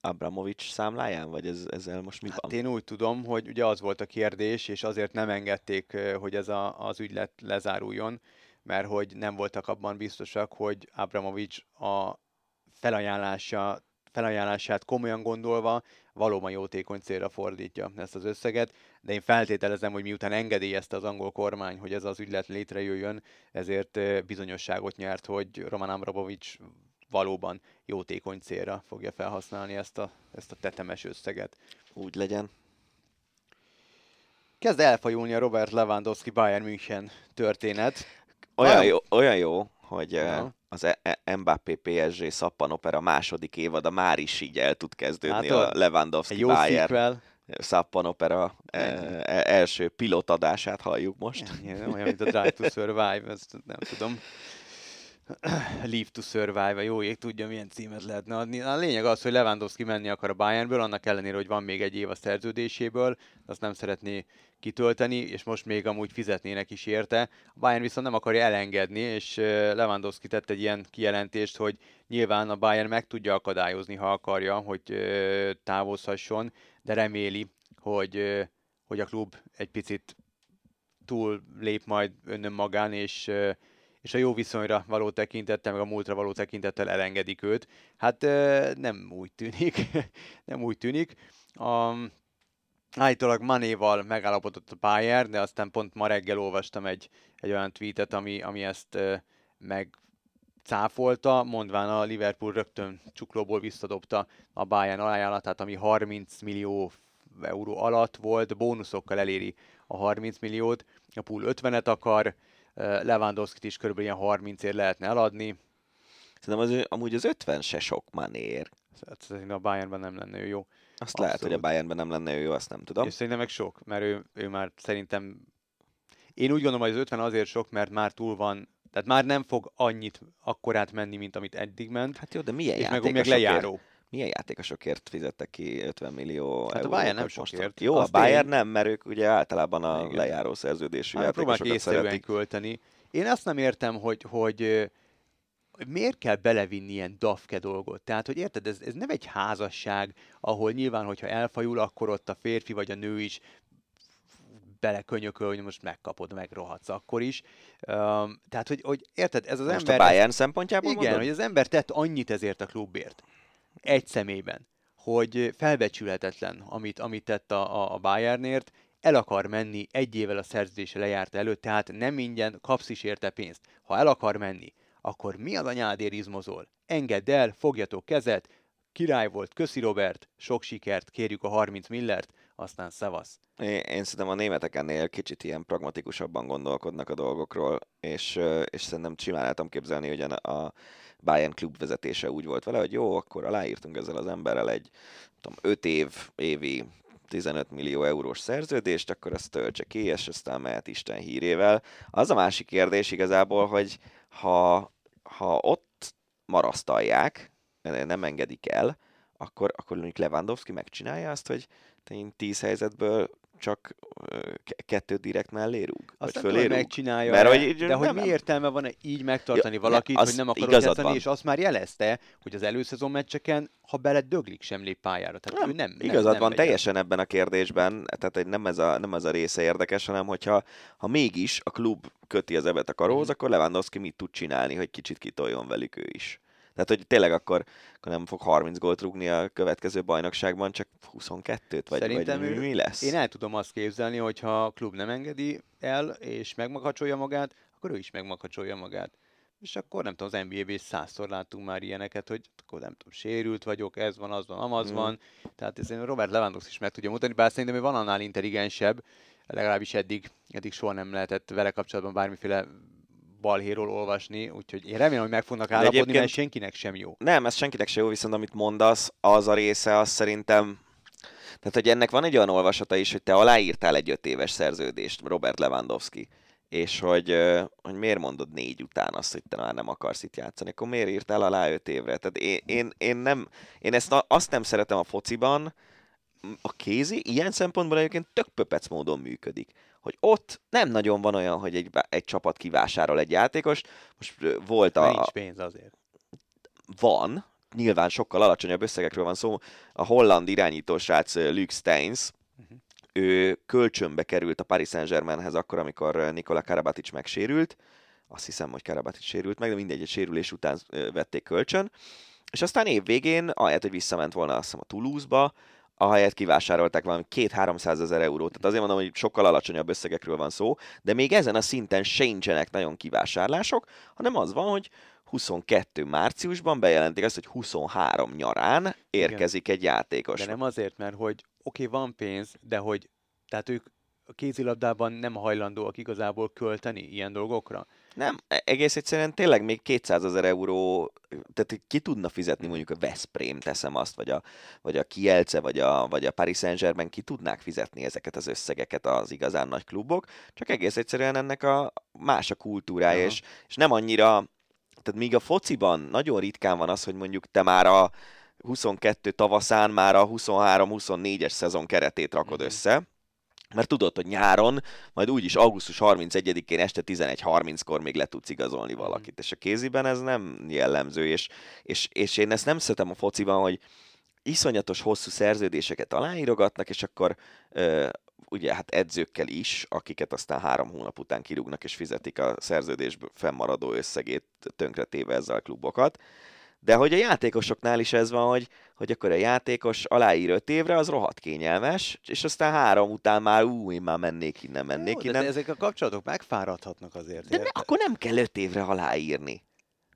Abramovics számláján, vagy ez, ezzel most mi van? Hát én úgy tudom, hogy ugye az volt a kérdés, és azért nem engedték, hogy ez a, az ügylet lezáruljon, mert hogy nem voltak abban biztosak, hogy Abramovics a felajánlása felajánlását komolyan gondolva valóban jótékony célra fordítja ezt az összeget, de én feltételezem, hogy miután engedélyezte az angol kormány, hogy ez az ügylet létrejöjjön, ezért bizonyosságot nyert, hogy Roman Abramovics valóban jótékony célra fogja felhasználni ezt a, ezt a tetemes összeget. Úgy legyen. Kezd elfajulni a Robert Lewandowski Bayern München történet. Olyan jó, olyan jó hogy ja. az e- e- Mbappé PSG szappanopera második évada már is így el tud kezdődni hát, a Lewandowski jó Bayern. Szappanopera első pilotadását halljuk most. Igen, olyan, mint a Drive to Survive, ezt nem tudom. Leave to Survive, jó ég tudja, milyen címet lehetne adni. A lényeg az, hogy Lewandowski menni akar a Bayernből, annak ellenére, hogy van még egy év a szerződéséből, azt nem szeretné kitölteni, és most még amúgy fizetnének is érte. A Bayern viszont nem akarja elengedni, és Lewandowski tett egy ilyen kijelentést, hogy nyilván a Bayern meg tudja akadályozni, ha akarja, hogy távozhasson, de reméli, hogy, hogy a klub egy picit túl lép majd önnön magán, és és a jó viszonyra való tekintettel, meg a múltra való tekintettel elengedik őt. Hát nem úgy tűnik, [laughs] nem úgy tűnik. A, állítólag Manéval megállapodott a Bayern, de aztán pont ma reggel olvastam egy, egy olyan tweetet, ami, ami ezt meg cáfolta, mondván a Liverpool rögtön csuklóból visszadobta a Bayern ajánlatát, ami 30 millió euró alatt volt, bónuszokkal eléri a 30 milliót, a pool 50-et akar, Lewandowski-t is körülbelül ilyen 30 ér lehetne eladni. Szerintem az, amúgy az 50 se sok manér. Hát szerintem a Bayernben nem lenne jó. Azt Abszolút. lehet, hogy a Bayernben nem lenne ő jó, azt nem tudom. És szerintem meg sok, mert ő, ő már szerintem... Én úgy gondolom, hogy az 50 azért sok, mert már túl van tehát már nem fog annyit akkorát menni, mint amit eddig ment. Hát jó, de milyen és meg, meg lejáró. Milyen játékosokért fizettek ki 50 millió hát eurót? a Bayern nem sokért. Jó, a Bayern én... nem, mert ők ugye általában a Igen. lejáró szerződésű hát, játékosokat szeretik. költeni. Én azt nem értem, hogy, hogy miért kell belevinni ilyen dafke dolgot? Tehát, hogy érted, ez, ez nem egy házasság, ahol nyilván, hogyha elfajul, akkor ott a férfi vagy a nő is belekönyököl, hogy most megkapod, megrohadsz akkor is. Um, tehát, hogy, hogy érted, ez az most ember... a Bayern szempontjából Igen, mondod? hogy az ember tett annyit ezért a klubért. Egy szemében hogy felbecsülhetetlen, amit, amit tett a, a Bayernért, el akar menni egy évvel a szerződése lejárt előtt, tehát nem ingyen kapsz is érte pénzt. Ha el akar menni, akkor mi az anyádért izmozol? Engedd el, fogjatok kezet, király volt, köszi Robert, sok sikert, kérjük a 30 millert, aztán szevasz. Én, szerintem a németek ennél kicsit ilyen pragmatikusabban gondolkodnak a dolgokról, és, és szerintem tudom képzelni, hogy a Bayern klub vezetése úgy volt vele, hogy jó, akkor aláírtunk ezzel az emberrel egy tudom, 5 év, évi 15 millió eurós szerződést, akkor azt töltse ki, és aztán mehet Isten hírével. Az a másik kérdés igazából, hogy ha, ha ott marasztalják, nem engedik el, akkor, akkor mondjuk Lewandowski megcsinálja azt, hogy én tíz helyzetből csak kettő direkt mellé rúg? Azt vagy fölé rúg? megcsinálja, Mert, hogy, de nem, hogy mi értelme van így megtartani ja, valakit, hogy nem akarod játszani, és azt már jelezte, hogy az előszezon meccseken, ha bele döglik, sem lép pályára. Tehát nem, ő nem, igazad nem, nem van teljesen ebben a kérdésben, tehát nem ez a, nem ez a része érdekes, hanem hogyha ha mégis a klub köti az ebet a karóhoz, mm. akkor Lewandowski mit tud csinálni, hogy kicsit kitoljon velük ő is. Tehát, hogy tényleg akkor, akkor nem fog 30 gólt rúgni a következő bajnokságban, csak 22-t, vagy, Szerintem vagy ő, mi lesz? Én el tudom azt képzelni, hogy ha a klub nem engedi el, és megmakacsolja magát, akkor ő is megmakacsolja magát. És akkor nem tudom, az NBA-ben is százszor láttunk már ilyeneket, hogy akkor nem tudom, sérült vagyok, ez van, az van, amaz mm. van. Tehát ez Robert Lewandowski is meg tudja mutatni, bár szerintem ő van annál intelligensebb, legalábbis eddig, eddig soha nem lehetett vele kapcsolatban bármiféle balhéról olvasni, úgyhogy én remélem, hogy meg fognak állapodni, mert senkinek sem jó. Nem, ez senkinek sem jó, viszont amit mondasz, az a része, az szerintem tehát, hogy ennek van egy olyan olvasata is, hogy te aláírtál egy öt éves szerződést, Robert Lewandowski, és hogy, hogy miért mondod négy után azt, hogy te már nem akarsz itt játszani, akkor miért írtál alá öt évre? Tehát én, én, én, nem, én ezt azt nem szeretem a fociban, a kézi ilyen szempontból egyébként tök pöpec módon működik hogy ott nem nagyon van olyan, hogy egy, egy csapat kivásárol egy játékos. Most volt a... Nincs pénz azért. Van, nyilván sokkal alacsonyabb összegekről van szó. A holland irányító srác Luke Steins, uh-huh. ő kölcsönbe került a Paris Saint-Germainhez akkor, amikor Nikola Karabatic megsérült. Azt hiszem, hogy Karabatic sérült meg, de mindegy, egy sérülés után vették kölcsön és aztán év végén, ahelyett, hogy visszament volna azt hiszem a Toulouse-ba, ahelyett kivásárolták valami két-háromszáz ezer eurót. Tehát azért mondom, hogy sokkal alacsonyabb összegekről van szó, de még ezen a szinten sincsenek nagyon kivásárlások, hanem az van, hogy 22 márciusban bejelentik azt, hogy 23 nyarán érkezik egy játékos. De nem azért, mert hogy oké, okay, van pénz, de hogy tehát ők a kézilabdában nem hajlandóak igazából költeni ilyen dolgokra. Nem, e- egész egyszerűen tényleg még 200 ezer euró, tehát ki tudna fizetni mondjuk a Veszprém, teszem azt, vagy a, vagy a Kielce, vagy a, vagy a Paris Saint-Germain, ki tudnák fizetni ezeket az összegeket az igazán nagy klubok, csak egész egyszerűen ennek a más a kultúrája, és, és nem annyira, tehát míg a fociban nagyon ritkán van az, hogy mondjuk te már a 22 tavaszán már a 23-24-es szezon keretét rakod mm-hmm. össze, mert tudod, hogy nyáron, majd úgyis augusztus 31-én este 11.30-kor még le tudsz igazolni mhm. valakit, és a kéziben ez nem jellemző, és, és, és én ezt nem szeretem a fociban, hogy iszonyatos hosszú szerződéseket aláírogatnak, és akkor ö, ugye hát edzőkkel is, akiket aztán három hónap után kirúgnak és fizetik a szerződésből fennmaradó összegét tönkretéve ezzel a klubokat. De hogy a játékosoknál is ez van, hogy, hogy akkor a játékos aláír öt évre, az rohadt kényelmes, és aztán három után már ú, én már mennék innen, mennék Jó, innen. De ezek a kapcsolatok megfáradhatnak azért. De ne, akkor nem kell öt évre aláírni.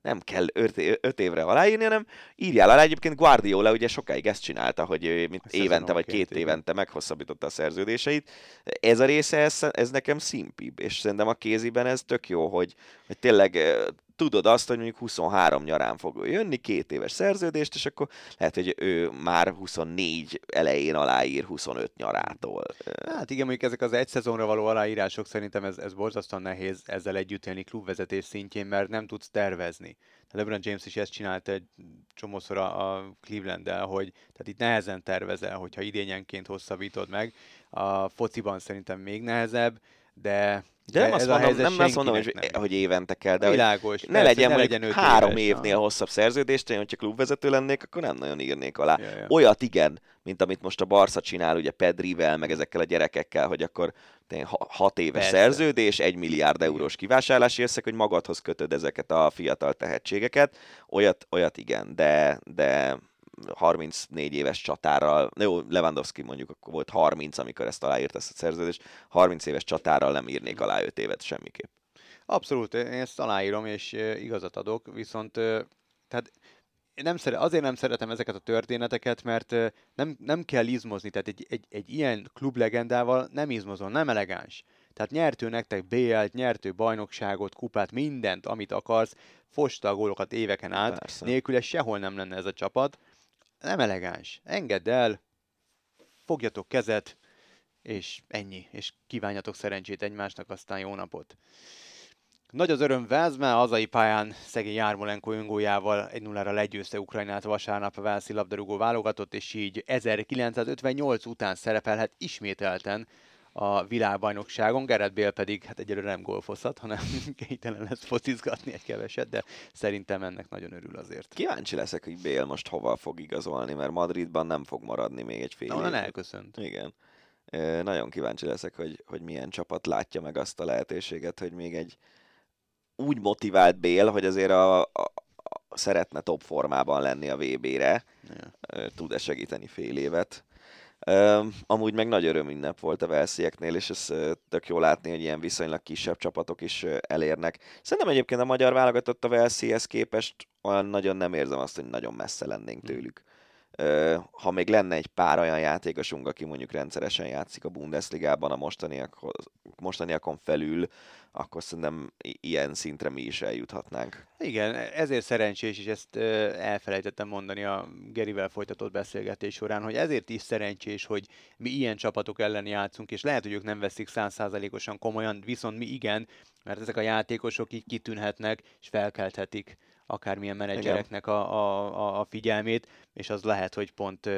Nem kell öt, évre aláírni, hanem írjál alá. Egyébként Guardiola ugye sokáig ezt csinálta, hogy mint évente vagy két évente évente meghosszabbította a szerződéseit. Ez a része, ez, ez nekem szimpibb, és szerintem a kéziben ez tök jó, hogy, hogy tényleg tudod azt, hogy mondjuk 23 nyarán fog jönni, két éves szerződést, és akkor lehet, hogy ő már 24 elején aláír 25 nyarától. Hát igen, mondjuk ezek az egy szezonra való aláírások szerintem ez, ez borzasztóan nehéz ezzel együtt élni klubvezetés szintjén, mert nem tudsz tervezni. LeBron James is ezt csinálta egy csomószor a cleveland hogy tehát itt nehezen tervezel, hogyha idényenként hosszabbítod meg. A fociban szerintem még nehezebb, de de nem, azt mondom, nem azt mondom, hogy, nem. hogy évente kell, de Világos, hogy ne persze, legyen ne legyen három éves, évnél ha. hosszabb szerződést, én, hogyha klubvezető lennék, akkor nem nagyon írnék alá. Ja, ja. Olyat igen, mint amit most a Barca csinál, ugye Pedrivel, meg ezekkel a gyerekekkel, hogy akkor hat éves Persze. szerződés, egy milliárd eurós kivásárlási összeg, hogy magadhoz kötöd ezeket a fiatal tehetségeket. Olyat, olyat igen, de, de 34 éves csatárral, jó, Lewandowski mondjuk akkor volt 30, amikor ezt aláírt ezt a szerződést, 30 éves csatárral nem írnék alá 5 évet semmiképp. Abszolút, én ezt aláírom, és igazat adok, viszont tehát nem szere, azért nem szeretem ezeket a történeteket, mert nem, nem kell izmozni, tehát egy, egy, egy ilyen klublegendával nem izmozol, nem elegáns. Tehát nyertő nektek BL-t, nyertő bajnokságot, kupát, mindent, amit akarsz, fosta a gólokat éveken át, Persze. nélküle sehol nem lenne ez a csapat, nem elegáns. Engedd el, fogjatok kezet, és ennyi, és kívánjatok szerencsét egymásnak, aztán jó napot. Nagy az öröm a hazai pályán szegény Jármolenko öngójával 1-0-ra legyőzte Ukrajnát vasárnap a Velszi labdarúgó válogatott, és így 1958 után szerepelhet ismételten a világbajnokságon. Gerard Bél pedig hát egyelőre nem golfozhat, hanem [laughs] kénytelen lesz focizgatni egy keveset, de szerintem ennek nagyon örül azért. Kíváncsi leszek, hogy Bél most hova fog igazolni, mert Madridban nem fog maradni még egy fél Na, elköszönt. Igen. Nagyon kíváncsi leszek, hogy, hogy milyen csapat látja meg azt a lehetőséget, hogy még egy úgy motivált Bél, hogy azért a, a, szeretne top formában lenni a VB-re, ja. tud-e segíteni fél évet. Amúgy meg nagy örömünnep volt a Velszieknél, és ez tök jó látni, hogy ilyen viszonylag kisebb csapatok is elérnek. Szerintem egyébként a magyar válogatott a Velszihez képest olyan nagyon nem érzem azt, hogy nagyon messze lennénk hm. tőlük. Uh, ha még lenne egy pár olyan játékosunk, aki mondjuk rendszeresen játszik a Bundesligában a mostaniakhoz, mostaniakon felül, akkor szerintem ilyen szintre mi is eljuthatnánk. Igen, ezért szerencsés, és ezt elfelejtettem mondani a Gerivel folytatott beszélgetés során, hogy ezért is szerencsés, hogy mi ilyen csapatok ellen játszunk, és lehet, hogy ők nem veszik százszázalékosan komolyan, viszont mi igen, mert ezek a játékosok így kitűnhetnek, és felkelthetik akármilyen menedzsereknek a, a, a figyelmét, és az lehet, hogy pont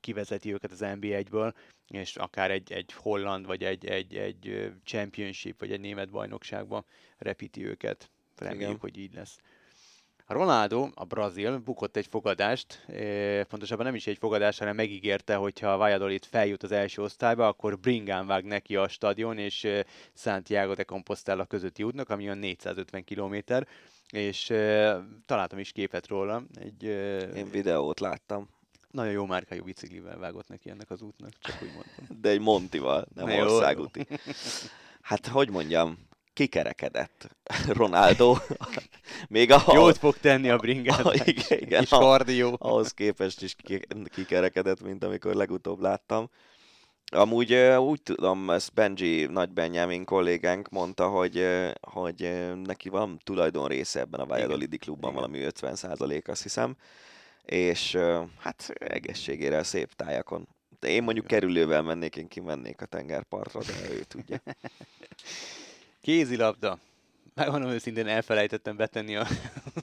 kivezeti őket az NB1-ből, és akár egy, egy holland, vagy egy, egy, egy championship, vagy egy német bajnokságban repíti őket. Reméljük, hogy így lesz. Ronaldo, a brazil, bukott egy fogadást, pontosabban nem is egy fogadás, hanem megígérte, hogyha a Valladolid feljut az első osztályba, akkor bringán vág neki a stadion, és Santiago de Compostela közötti útnak, ami olyan 450 km, és találtam is képet róla. Egy, Én videót láttam. Nagyon jó márkájú biciklivel vágott neki ennek az útnak, csak úgy mondtam. De egy Montival, nem Na jó, országúti. Hát, hogy mondjam, kikerekedett Ronaldo. Még a Jót fog tenni a bringát. [laughs] Igen, igen. Kis kardió. ahhoz képest is ki- kikerekedett, mint amikor legutóbb láttam. Amúgy úgy tudom, ezt Benji Nagy Benjamin kollégánk mondta, hogy, hogy neki van tulajdon része ebben a Valladolidi klubban, Igen. valami 50 százalék, azt hiszem. És hát egészségére a szép tájakon. De én mondjuk kerülővel mennék, én kimennék a tengerpartra, de ő tudja. [laughs] Kézilabda. Megmondom őszintén, elfelejtettem betenni a,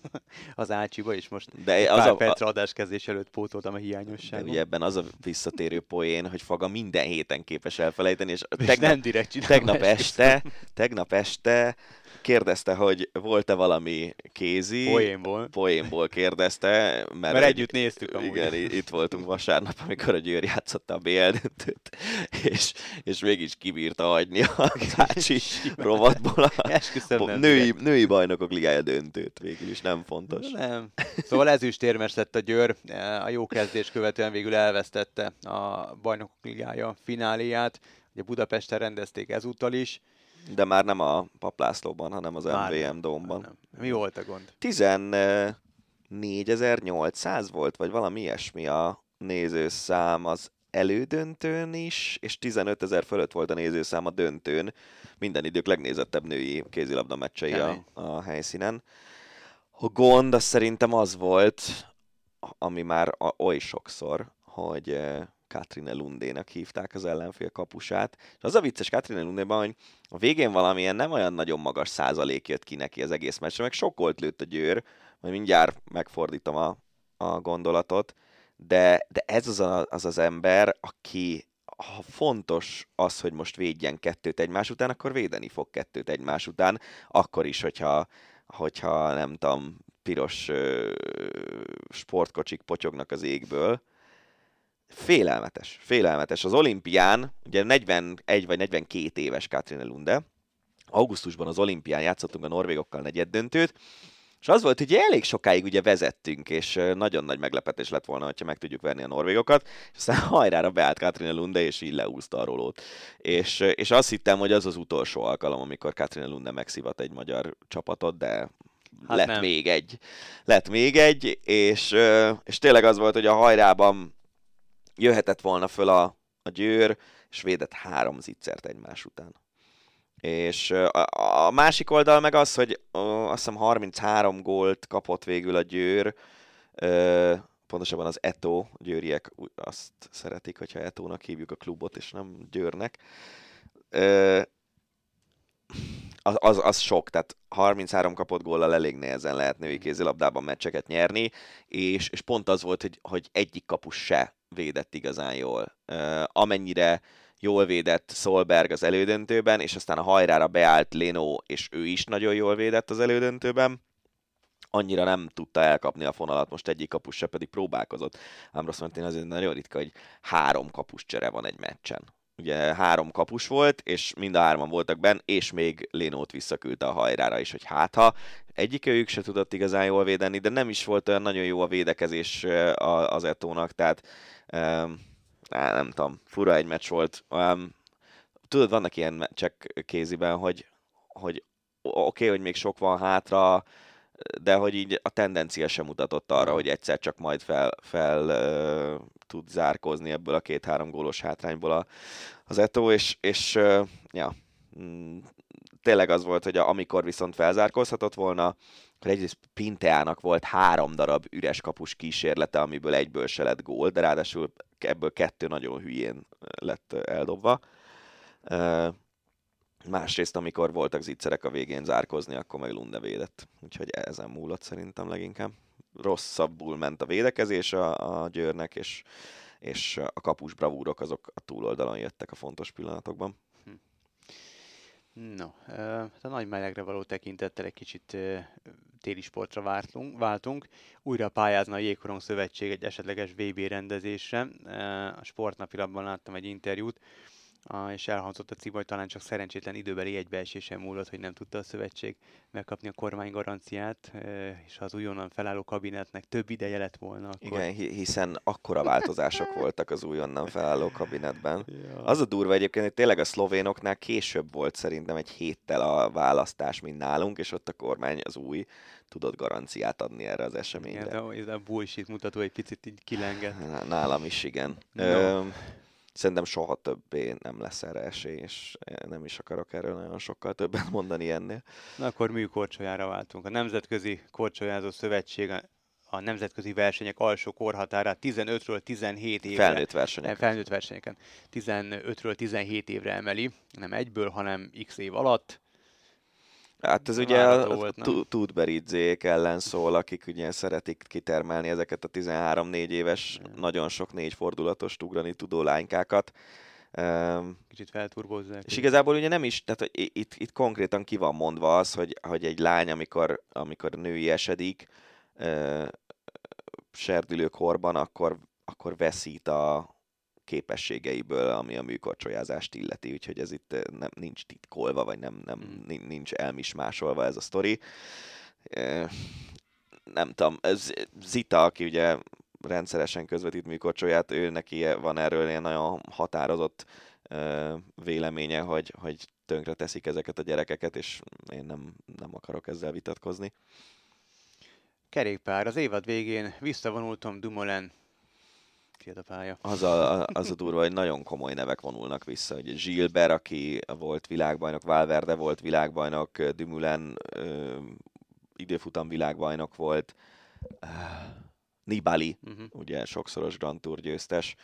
[laughs] az ácsiba, és most De az pár a- percre adáskezdés előtt pótoltam a De hiányosságot. ugye ebben az a visszatérő poén, hogy Faga minden héten képes elfelejteni, és És tegnap, nem direkt tegnap este, tegnap este kérdezte, hogy volt-e valami kézi. Poénból. Poénból kérdezte, mert, Mert együtt néztük amúgy. Igen, itt voltunk vasárnap, amikor a Győr játszotta a BL döntőt, és, és mégis kibírta hagyni a [laughs] Tácsi rovatból a nem női, női bajnokok ligája döntőt. Végül is nem fontos. Nem. Szóval ezüstérmes lett a Győr. A jó kezdés követően végül elvesztette a bajnokok ligája fináléját. Ugye Budapesten rendezték ezúttal is. De már nem a Paplászlóban, hanem az Már MVM nem, Dómban. már nem. Mi volt a gond? 14.800 volt, vagy valami ilyesmi a nézőszám az elődöntőn is, és 15 ezer fölött volt a nézőszám a döntőn. Minden idők legnézettebb női kézilabda meccsei a, Kemény. a helyszínen. A gond az szerintem az volt, ami már a, oly sokszor, hogy eh, Katrine Lundének hívták az ellenfél kapusát. És az a vicces Katrine Lundéban, hogy a végén valamilyen nem olyan nagyon magas százalék jött ki neki az egész meccsre, meg sok volt lőtt a győr, majd mindjárt megfordítom a, a gondolatot, de, de ez az, a, az az ember, aki ha fontos az, hogy most védjen kettőt egymás után, akkor védeni fog kettőt egymás után, akkor is, hogyha, hogyha nem tudom, piros ö, sportkocsik potyognak az égből. Félelmetes, félelmetes. Az olimpián, ugye 41 vagy 42 éves Katrine Lunde, augusztusban az olimpián játszottunk a norvégokkal negyed döntőt, és az volt, hogy elég sokáig ugye vezettünk, és nagyon nagy meglepetés lett volna, hogyha meg tudjuk verni a norvégokat, és aztán hajrára beállt Katrine Lunde, és így leúzta a rolót. És, és azt hittem, hogy az az utolsó alkalom, amikor Katrine Lunde megszivat egy magyar csapatot, de Hát lett nem. még egy. Lett még egy, és, és tényleg az volt, hogy a hajrában jöhetett volna föl a, a győr, és védett három zicsert egymás után. És a, a másik oldal meg az, hogy ö, azt hiszem 33 gólt kapott végül a győr, ö, pontosabban az Eto, győriek azt szeretik, hogyha Etónak hívjuk a klubot, és nem Győrnek. Ö, az, az, az sok, tehát 33 kapott góllal elég nehezen lehet női kézilabdában meccseket nyerni, és, és pont az volt, hogy, hogy egyik kapus se védett igazán jól. Uh, amennyire jól védett Solberg az elődöntőben, és aztán a hajrára beállt Leno, és ő is nagyon jól védett az elődöntőben, annyira nem tudta elkapni a fonalat, most egyik kapus se pedig próbálkozott. Ám rossz mentén azért nagyon ritka, hogy három kapus csere van egy meccsen. Ugye három kapus volt, és mind a hárman voltak benn, és még Lénót visszaküldte a hajrára is, hogy hát ha egyik őjük se tudott igazán jól védeni, de nem is volt olyan nagyon jó a védekezés az Etónak, tehát um, nem tudom, fura egy meccs volt. Tudod, vannak ilyen meccsek kéziben, hogy, hogy oké, okay, hogy még sok van hátra, de hogy így a tendencia sem mutatott arra, hogy egyszer csak majd fel, fel uh, tud zárkózni ebből a két-három gólos hátrányból a, az Eto, és, és uh, ja, mm, tényleg az volt, hogy a, amikor viszont felzárkózhatott volna, akkor egyrészt Pinteának volt három darab üres kapus kísérlete, amiből egyből se lett gól, de ráadásul ebből kettő nagyon hülyén lett eldobva. Uh, Másrészt, amikor voltak zicserek a végén zárkozni, akkor meg Lunde védett. Úgyhogy ezen múlott szerintem leginkább. Rosszabbul ment a védekezés a, a Győrnek, és, és a kapus bravúrok azok a túloldalon jöttek a fontos pillanatokban. No, ö, hát a nagy melegre való tekintettel egy kicsit téli sportra váltunk, váltunk. Újra pályázna a Jégkorong Szövetség egy esetleges VB rendezésre. A sportnapilapban láttam egy interjút, és elhangzott a cím, hogy talán csak szerencsétlen időbeli egybeesésen múlott, hogy nem tudta a szövetség megkapni a kormány garanciát, és ha az újonnan felálló kabinetnek több ideje lett volna. Akkor... Igen, hiszen akkora változások voltak az újonnan felálló kabinetben. [laughs] Ja. Az a durva egyébként, hogy tényleg a szlovénoknál később volt szerintem egy héttel a választás, mint nálunk, és ott a kormány az új tudott garanciát adni erre az eseményre. Igen, de ez a bullshit mutató egy picit így kilengett. Nálam is, igen. No. Ö, szerintem soha többé nem lesz erre esély, és nem is akarok erről nagyon sokkal többet [laughs] mondani ennél. Na akkor műkorcsolyára váltunk. A Nemzetközi Korcsolyázó Szövetség a nemzetközi versenyek alsó korhatárát 15-ről 17 évre. Felnőtt versenyeken. Felnőtt versenyeken. 15-ről 17 évre emeli, nem egyből, hanem x év alatt. Hát ez ugye a Tudberidzék ellen szól, akik ugye szeretik kitermelni ezeket a 13-4 éves, mm. nagyon sok négy fordulatos ugrani tudó lánykákat. Kicsit felturbozzák. És igazából ugye nem is, tehát itt, itt konkrétan ki van mondva az, hogy, hogy egy lány, amikor, amikor női esedik, serdülőkorban, akkor, akkor veszít a, képességeiből, ami a műkorcsolyázást illeti, úgyhogy ez itt eh, nem, nincs titkolva, vagy nem, nem, hmm. nincs elmismásolva ez a sztori. Eh, nem tudom, ez Zita, aki ugye rendszeresen közvetít műkorcsolyát, ő neki van erről ilyen nagyon határozott eh, véleménye, hogy, hogy tönkre teszik ezeket a gyerekeket, és én nem, nem akarok ezzel vitatkozni. Kerékpár. Az évad végén visszavonultam Dumoulin a pálya. Az a, az a durva, hogy nagyon komoly nevek vonulnak vissza. Ugye Gilbert, aki volt világbajnok, Valverde volt világbajnok, Dumoulin ö, időfutam világbajnok volt, uh, Nibali, uh-huh. ugye sokszoros Grand Tour győztes.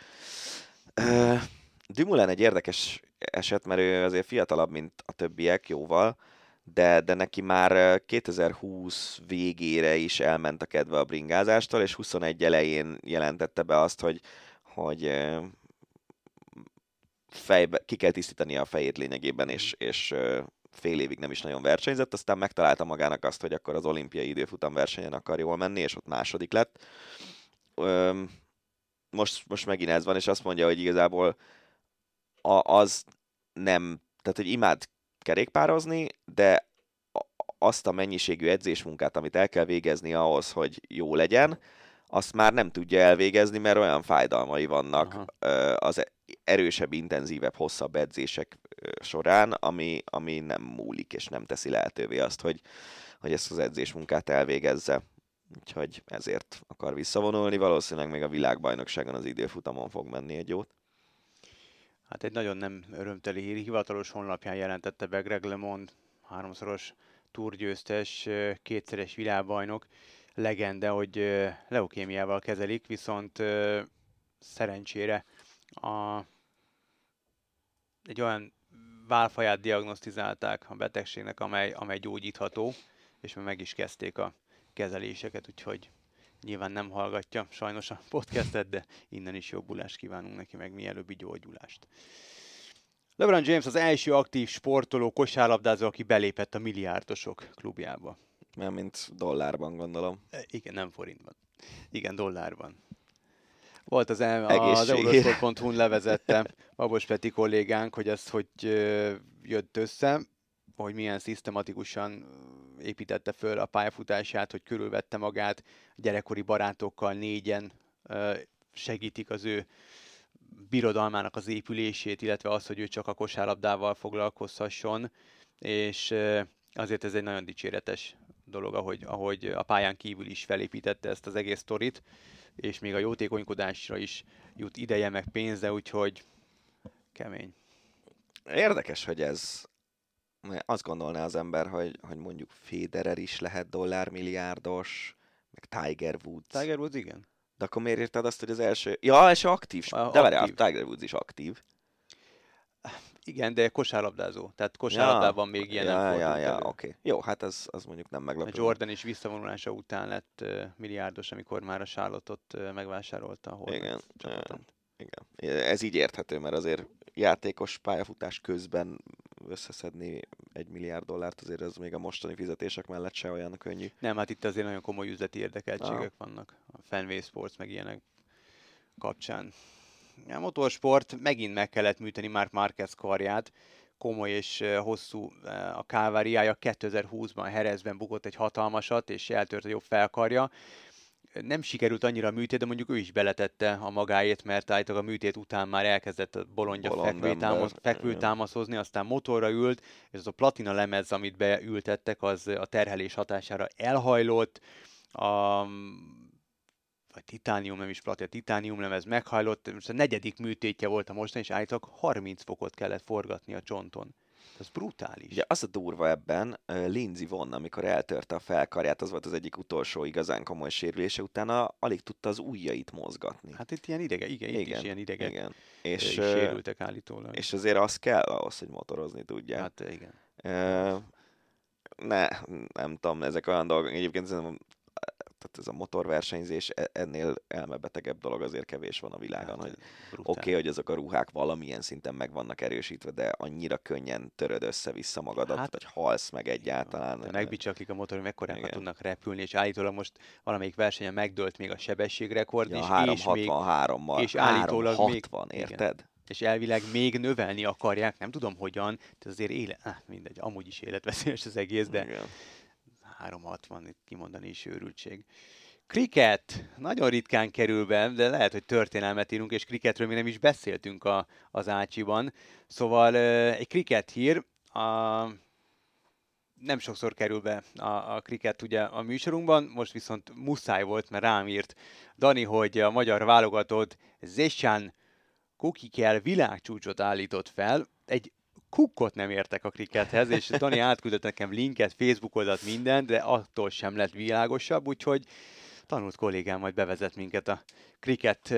Uh, Dumoulin egy érdekes eset, mert ő azért fiatalabb, mint a többiek jóval, de, de neki már 2020 végére is elment a kedve a bringázástól, és 21 elején jelentette be azt, hogy, hogy fejbe, ki kell tisztítani a fejét lényegében, és, és fél évig nem is nagyon versenyzett, aztán megtalálta magának azt, hogy akkor az olimpiai időfutam versenyen akar jól menni, és ott második lett. Most, most megint ez van, és azt mondja, hogy igazából az nem, tehát hogy imád kerékpározni, de azt a mennyiségű edzésmunkát, amit el kell végezni ahhoz, hogy jó legyen, azt már nem tudja elvégezni, mert olyan fájdalmai vannak Aha. az erősebb, intenzívebb, hosszabb edzések során, ami, ami nem múlik és nem teszi lehetővé azt, hogy, hogy ezt az edzésmunkát elvégezze. Úgyhogy ezért akar visszavonulni, valószínűleg még a világbajnokságon az időfutamon fog menni egy jót. Hát egy nagyon nem örömteli hír. Hivatalos honlapján jelentette be Greg LeMond, háromszoros túrgyőztes, kétszeres világbajnok, legende, hogy leukémiával kezelik, viszont szerencsére a, egy olyan válfaját diagnosztizálták a betegségnek, amely, amely gyógyítható, és meg is kezdték a kezeléseket, úgyhogy nyilván nem hallgatja sajnos a podcastet, de innen is jobbulást kívánunk neki, meg mielőbbi gyógyulást. LeBron James az első aktív sportoló kosárlabdázó, aki belépett a milliárdosok klubjába. Mert mint dollárban gondolom. E, igen, nem forintban. Igen, dollárban. Volt az, el, az Eurosport.hu-n levezette Babos Peti kollégánk, hogy ez hogy jött össze, hogy milyen szisztematikusan építette föl a pályafutását, hogy körülvette magát gyerekkori barátokkal, négyen segítik az ő birodalmának az épülését, illetve az, hogy ő csak a kosárlabdával foglalkozhasson, és azért ez egy nagyon dicséretes dolog, ahogy, ahogy a pályán kívül is felépítette ezt az egész sztorit, és még a jótékonykodásra is jut ideje meg pénze, úgyhogy kemény. Érdekes, hogy ez azt gondolná az ember, hogy, hogy mondjuk Federer is lehet dollármilliárdos, meg Tiger Woods. Tiger Woods, igen. De akkor miért írtad azt, hogy az első... Ja, első aktív. A, de várjál, Tiger Woods is aktív. Igen, de kosárlabdázó. Tehát kosárlabdában ja, még ilyen ja, nem ja, ja, oké. Okay. Jó, hát ez az mondjuk nem meglepő. Jordan is visszavonulása után lett uh, milliárdos, amikor már a Charlotte-ot uh, megvásárolta a Igen, igen. Ez így érthető, mert azért játékos pályafutás közben összeszedni egy milliárd dollárt, azért ez még a mostani fizetések mellett se olyan könnyű. Nem, hát itt azért nagyon komoly üzleti érdekeltségek ah. vannak. A Fenway Sports meg ilyenek kapcsán. A motorsport megint meg kellett műteni Mark Marquez karját, komoly és hosszú a káváriája. 2020-ban Herezben bukott egy hatalmasat, és eltört a jobb felkarja nem sikerült annyira a műtét, de mondjuk ő is beletette a magáét, mert állítólag a műtét után már elkezdett a bolondja fekvőtámasz, fekvőtámaszozni, aztán motorra ült, és az a platina lemez, amit beültettek, az a terhelés hatására elhajlott, a vagy titánium, nem is platina, titánium lemez meghajlott, most a negyedik műtétje volt a mostan, és állítólag 30 fokot kellett forgatni a csonton. Ez brutális. Ugye az a durva ebben, Lindsay von, amikor eltörte a felkarját, az volt az egyik utolsó igazán komoly sérülése, utána alig tudta az ujjait mozgatni. Hát itt ilyen idege, igen, igen itt is ilyen idegek igen. És, sérültek állítólag. És azért az kell ahhoz, hogy motorozni tudja. Hát igen. Uh, ne, nem tudom, ezek olyan dolgok, egyébként tehát ez a motorversenyzés e- ennél elmebetegebb dolog azért kevés van a világon, hát, hogy oké, okay, hogy ezek a ruhák valamilyen szinten meg vannak erősítve, de annyira könnyen töröd össze-vissza magadat, hát, vagy halsz meg egyáltalán. De megbicsaklik a motor, hogy mekkorákat tudnak repülni, és állítólag most valamelyik versenyen megdőlt még a sebességrekord, ja, és, 363-mal, és állítólag 360, még, érted? Igen és elvileg még növelni akarják, nem tudom hogyan, de azért élet, ah, mindegy, amúgy is életveszélyes az egész, de Igen. 360, itt kimondani is őrültség. Kriket nagyon ritkán kerül be, de lehet, hogy történelmet írunk, és kriketről mi nem is beszéltünk a, az Ácsiban. Szóval egy kriket hír, a, nem sokszor kerül be a, a kriket ugye a műsorunkban, most viszont muszáj volt, mert rám írt Dani, hogy a magyar válogatott Zesán Kukikel világcsúcsot állított fel. Egy kukkot nem értek a krikethez, és Dani átküldött nekem linket, Facebook oldalt, minden, de attól sem lett világosabb, úgyhogy tanult kollégám majd bevezet minket a kriket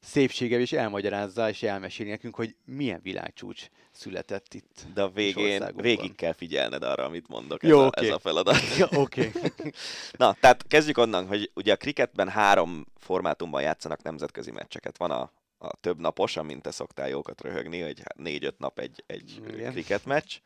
szépsége, és elmagyarázza, és elmeséli nekünk, hogy milyen világcsúcs született itt. De a végén végig kell figyelned arra, amit mondok. Jó, ez, okay. a, ez a feladat. [laughs] Ja, oké. Okay. [laughs] Na, tehát kezdjük onnan, hogy ugye a kriketben három formátumban játszanak nemzetközi meccseket. Van a a több napos, amint te szoktál jókat röhögni, hogy hát négy-öt nap egy, egy cricket meccs.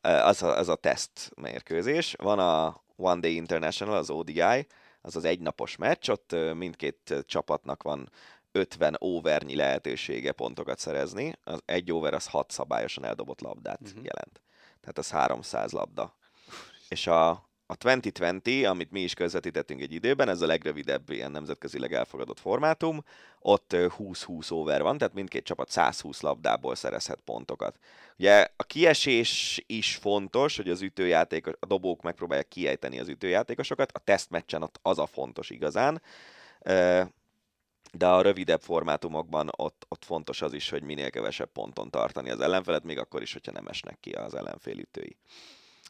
Az a, az a teszt mérkőzés. Van a One Day International, az ODI, az az egynapos meccs, ott mindkét csapatnak van 50 overnyi lehetősége pontokat szerezni. Az egy over az 6 szabályosan eldobott labdát uh-huh. jelent. Tehát az 300 labda. És a, a 2020, amit mi is közvetítettünk egy időben, ez a legrövidebb ilyen nemzetközileg elfogadott formátum, ott 20-20 over van, tehát mindkét csapat 120 labdából szerezhet pontokat. Ugye a kiesés is fontos, hogy az ütőjátékos, a dobók megpróbálják kiejteni az ütőjátékosokat, a tesztmeccsen ott az a fontos igazán, de a rövidebb formátumokban ott, ott fontos az is, hogy minél kevesebb ponton tartani az ellenfelet, még akkor is, hogyha nem esnek ki az ellenfél ütői.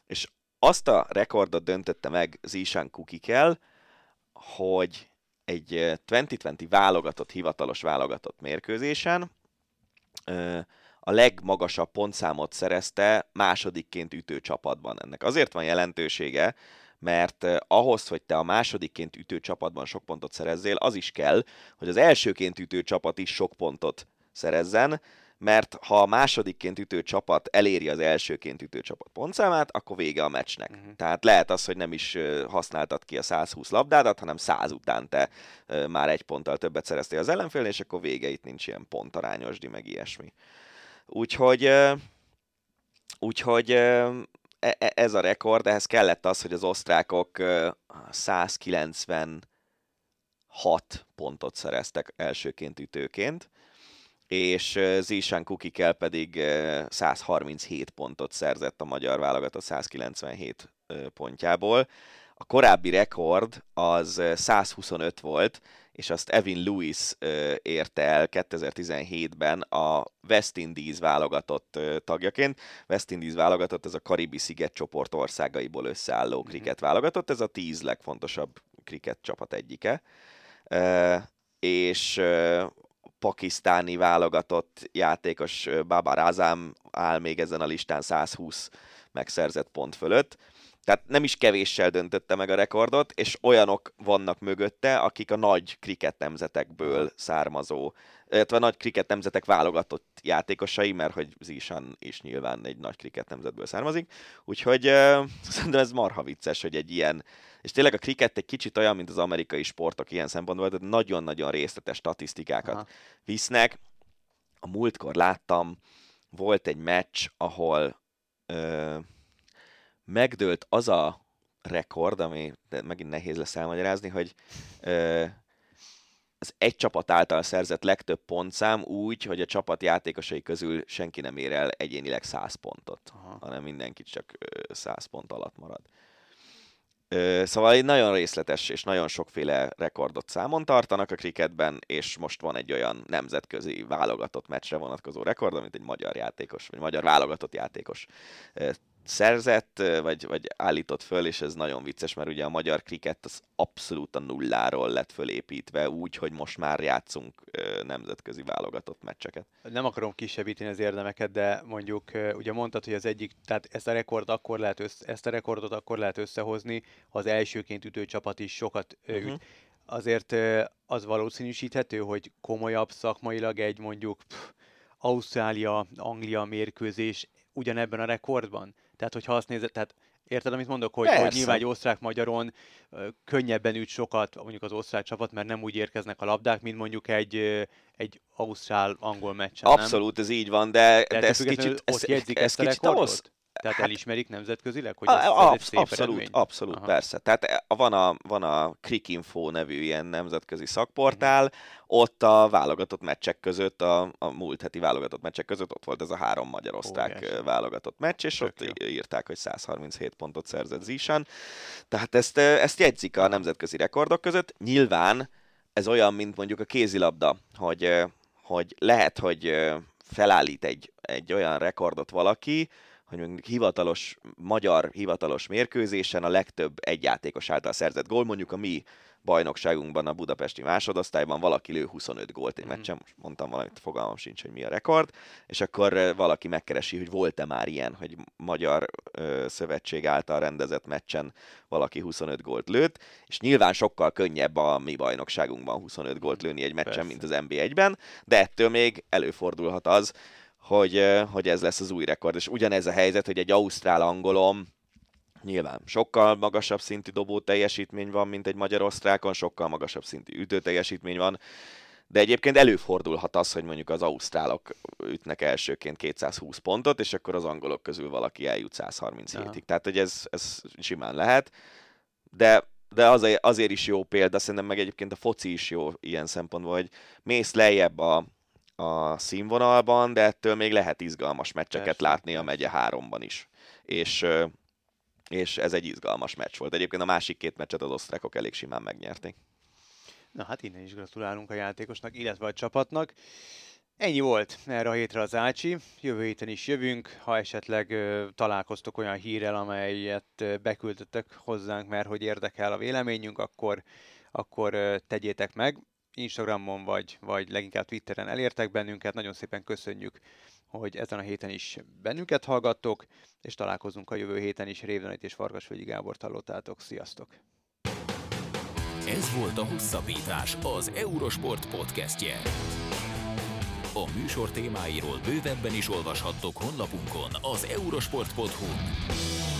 És azt a rekordot döntötte meg Zishan Kukikel, hogy egy 2020 válogatott, hivatalos válogatott mérkőzésen a legmagasabb pontszámot szerezte másodikként ütő csapatban. Ennek azért van jelentősége, mert ahhoz, hogy te a másodikként ütő csapatban sok pontot szerezzél, az is kell, hogy az elsőként ütő csapat is sok pontot szerezzen, mert ha a másodikként ütő csapat eléri az elsőként ütő csapat pontszámát, akkor vége a meccsnek. Uh-huh. Tehát lehet az, hogy nem is használtad ki a 120 labdádat, hanem 100 után te már egy ponttal többet szereztél az ellenfélnél, és akkor vége itt nincs ilyen pontarányosdi, meg ilyesmi. Úgyhogy, úgyhogy e, e, ez a rekord, ehhez kellett az, hogy az osztrákok 196 pontot szereztek elsőként ütőként, és Zisán Kukikel pedig 137 pontot szerzett a magyar válogatott 197 pontjából. A korábbi rekord az 125 volt, és azt Evin Lewis érte el 2017-ben a West Indies válogatott tagjaként. West Indies válogatott, ez a Karibi sziget csoport országaiból összeálló mm-hmm. kriket válogatott, ez a tíz legfontosabb kriket csapat egyike. És pakisztáni válogatott játékos Baba Razam áll még ezen a listán 120 megszerzett pont fölött. Tehát nem is kevéssel döntötte meg a rekordot, és olyanok vannak mögötte, akik a nagy kriket nemzetekből származó, illetve a nagy kriket nemzetek válogatott játékosai, mert hogy Zishan is nyilván egy nagy kriket nemzetből származik. Úgyhogy uh, [laughs] szerintem ez marha vicces, hogy egy ilyen, és tényleg a kriket egy kicsit olyan, mint az amerikai sportok ilyen szempontból, tehát nagyon-nagyon részletes statisztikákat Aha. visznek. A múltkor láttam, volt egy meccs, ahol uh, megdőlt az a rekord, ami de megint nehéz lesz elmagyarázni, hogy ö, az egy csapat által szerzett legtöbb pontszám úgy, hogy a csapat játékosai közül senki nem ér el egyénileg 100 pontot, Aha. hanem mindenki csak 100 pont alatt marad. Szóval egy nagyon részletes és nagyon sokféle rekordot számon tartanak a kriketben, és most van egy olyan nemzetközi válogatott meccsre vonatkozó rekord, amit egy magyar játékos, vagy magyar válogatott játékos szerzett, vagy, vagy állított föl, és ez nagyon vicces, mert ugye a magyar kriket az abszolút a nulláról lett fölépítve, úgy, hogy most már játszunk nemzetközi válogatott meccseket. Nem akarom kisebbíteni az érdemeket, de mondjuk ugye mondtad, hogy az egyik, tehát ezt a, rekord akkor lehet össze, ezt a rekordot akkor lehet összehozni, ha az elsőként ütő csapat is sokat uh-huh. üt. Azért az valószínűsíthető, hogy komolyabb szakmailag egy mondjuk pff, Ausztrália, Anglia mérkőzés ugyanebben a rekordban? Tehát, hogyha azt nézed, tehát Érted, amit mondok, hogy, hogy nyilván egy osztrák-magyaron könnyebben üt sokat mondjuk az osztrák csapat, mert nem úgy érkeznek a labdák, mint mondjuk egy, egy ausztrál-angol meccsen, Abszolút, nem? ez így van, de, de, de ez kicsit... Ez, ez ezt a rekordot? Tehát hát, elismerik nemzetközileg, hogy ez, ez absz- egy szép Abszolút, eredmény? abszolút, Aha. persze. Tehát e, van a, van a Cricinfo nevű ilyen nemzetközi szakportál, ott a válogatott meccsek között, a, a múlt heti válogatott meccsek között ott volt ez a három magyar-osztrák válogatott meccs, és Tök ott jó. írták, hogy 137 pontot szerzett Zisán. Tehát ezt, ezt jegyzik a nemzetközi rekordok között. Nyilván ez olyan, mint mondjuk a kézilabda, hogy, hogy lehet, hogy felállít egy, egy olyan rekordot valaki, hogy mondjuk hivatalos, magyar hivatalos mérkőzésen a legtöbb egyjátékos által szerzett gól, mondjuk a mi bajnokságunkban, a budapesti másodosztályban valaki lő 25 gólt egy mhm. meccsen, most mondtam valamit, fogalmam sincs, hogy mi a rekord, és akkor valaki megkeresi, hogy volt-e már ilyen, hogy magyar ö, szövetség által rendezett meccsen valaki 25 gólt lőtt, és nyilván sokkal könnyebb a mi bajnokságunkban 25 gólt lőni egy meccsen, Persze. mint az NB1-ben, de ettől még előfordulhat az, hogy, hogy ez lesz az új rekord. És ugyanez a helyzet, hogy egy ausztrál-angolom nyilván sokkal magasabb szintű dobó teljesítmény van, mint egy magyar-osztrákon, sokkal magasabb szintű ütő teljesítmény van, de egyébként előfordulhat az, hogy mondjuk az ausztrálok ütnek elsőként 220 pontot, és akkor az angolok közül valaki eljut 137-ig. Tehát, hogy ez, ez simán lehet, de de azért, azért is jó példa, szerintem meg egyébként a foci is jó ilyen szempontból, hogy mész lejjebb a, a színvonalban, de ettől még lehet izgalmas meccseket persze, látni a megye háromban is. És, és ez egy izgalmas meccs volt. Egyébként a másik két meccset az osztrákok elég simán megnyerték. Na hát innen is gratulálunk a játékosnak, illetve a csapatnak. Ennyi volt erre a hétre az Ácsi. Jövő héten is jövünk, ha esetleg ö, találkoztok olyan hírrel, amelyet ö, beküldöttek hozzánk, mert hogy érdekel a véleményünk, akkor, akkor ö, tegyétek meg. Instagramon vagy, vagy leginkább Twitteren elértek bennünket. Nagyon szépen köszönjük, hogy ezen a héten is bennünket hallgattok, és találkozunk a jövő héten is. Révdanit és Farkasvölgyi Gábor hallottátok. Sziasztok! Ez volt a Hosszabbítás, az Eurosport podcastje. A műsor témáiról bővebben is olvashattok honlapunkon az eurosport.hu.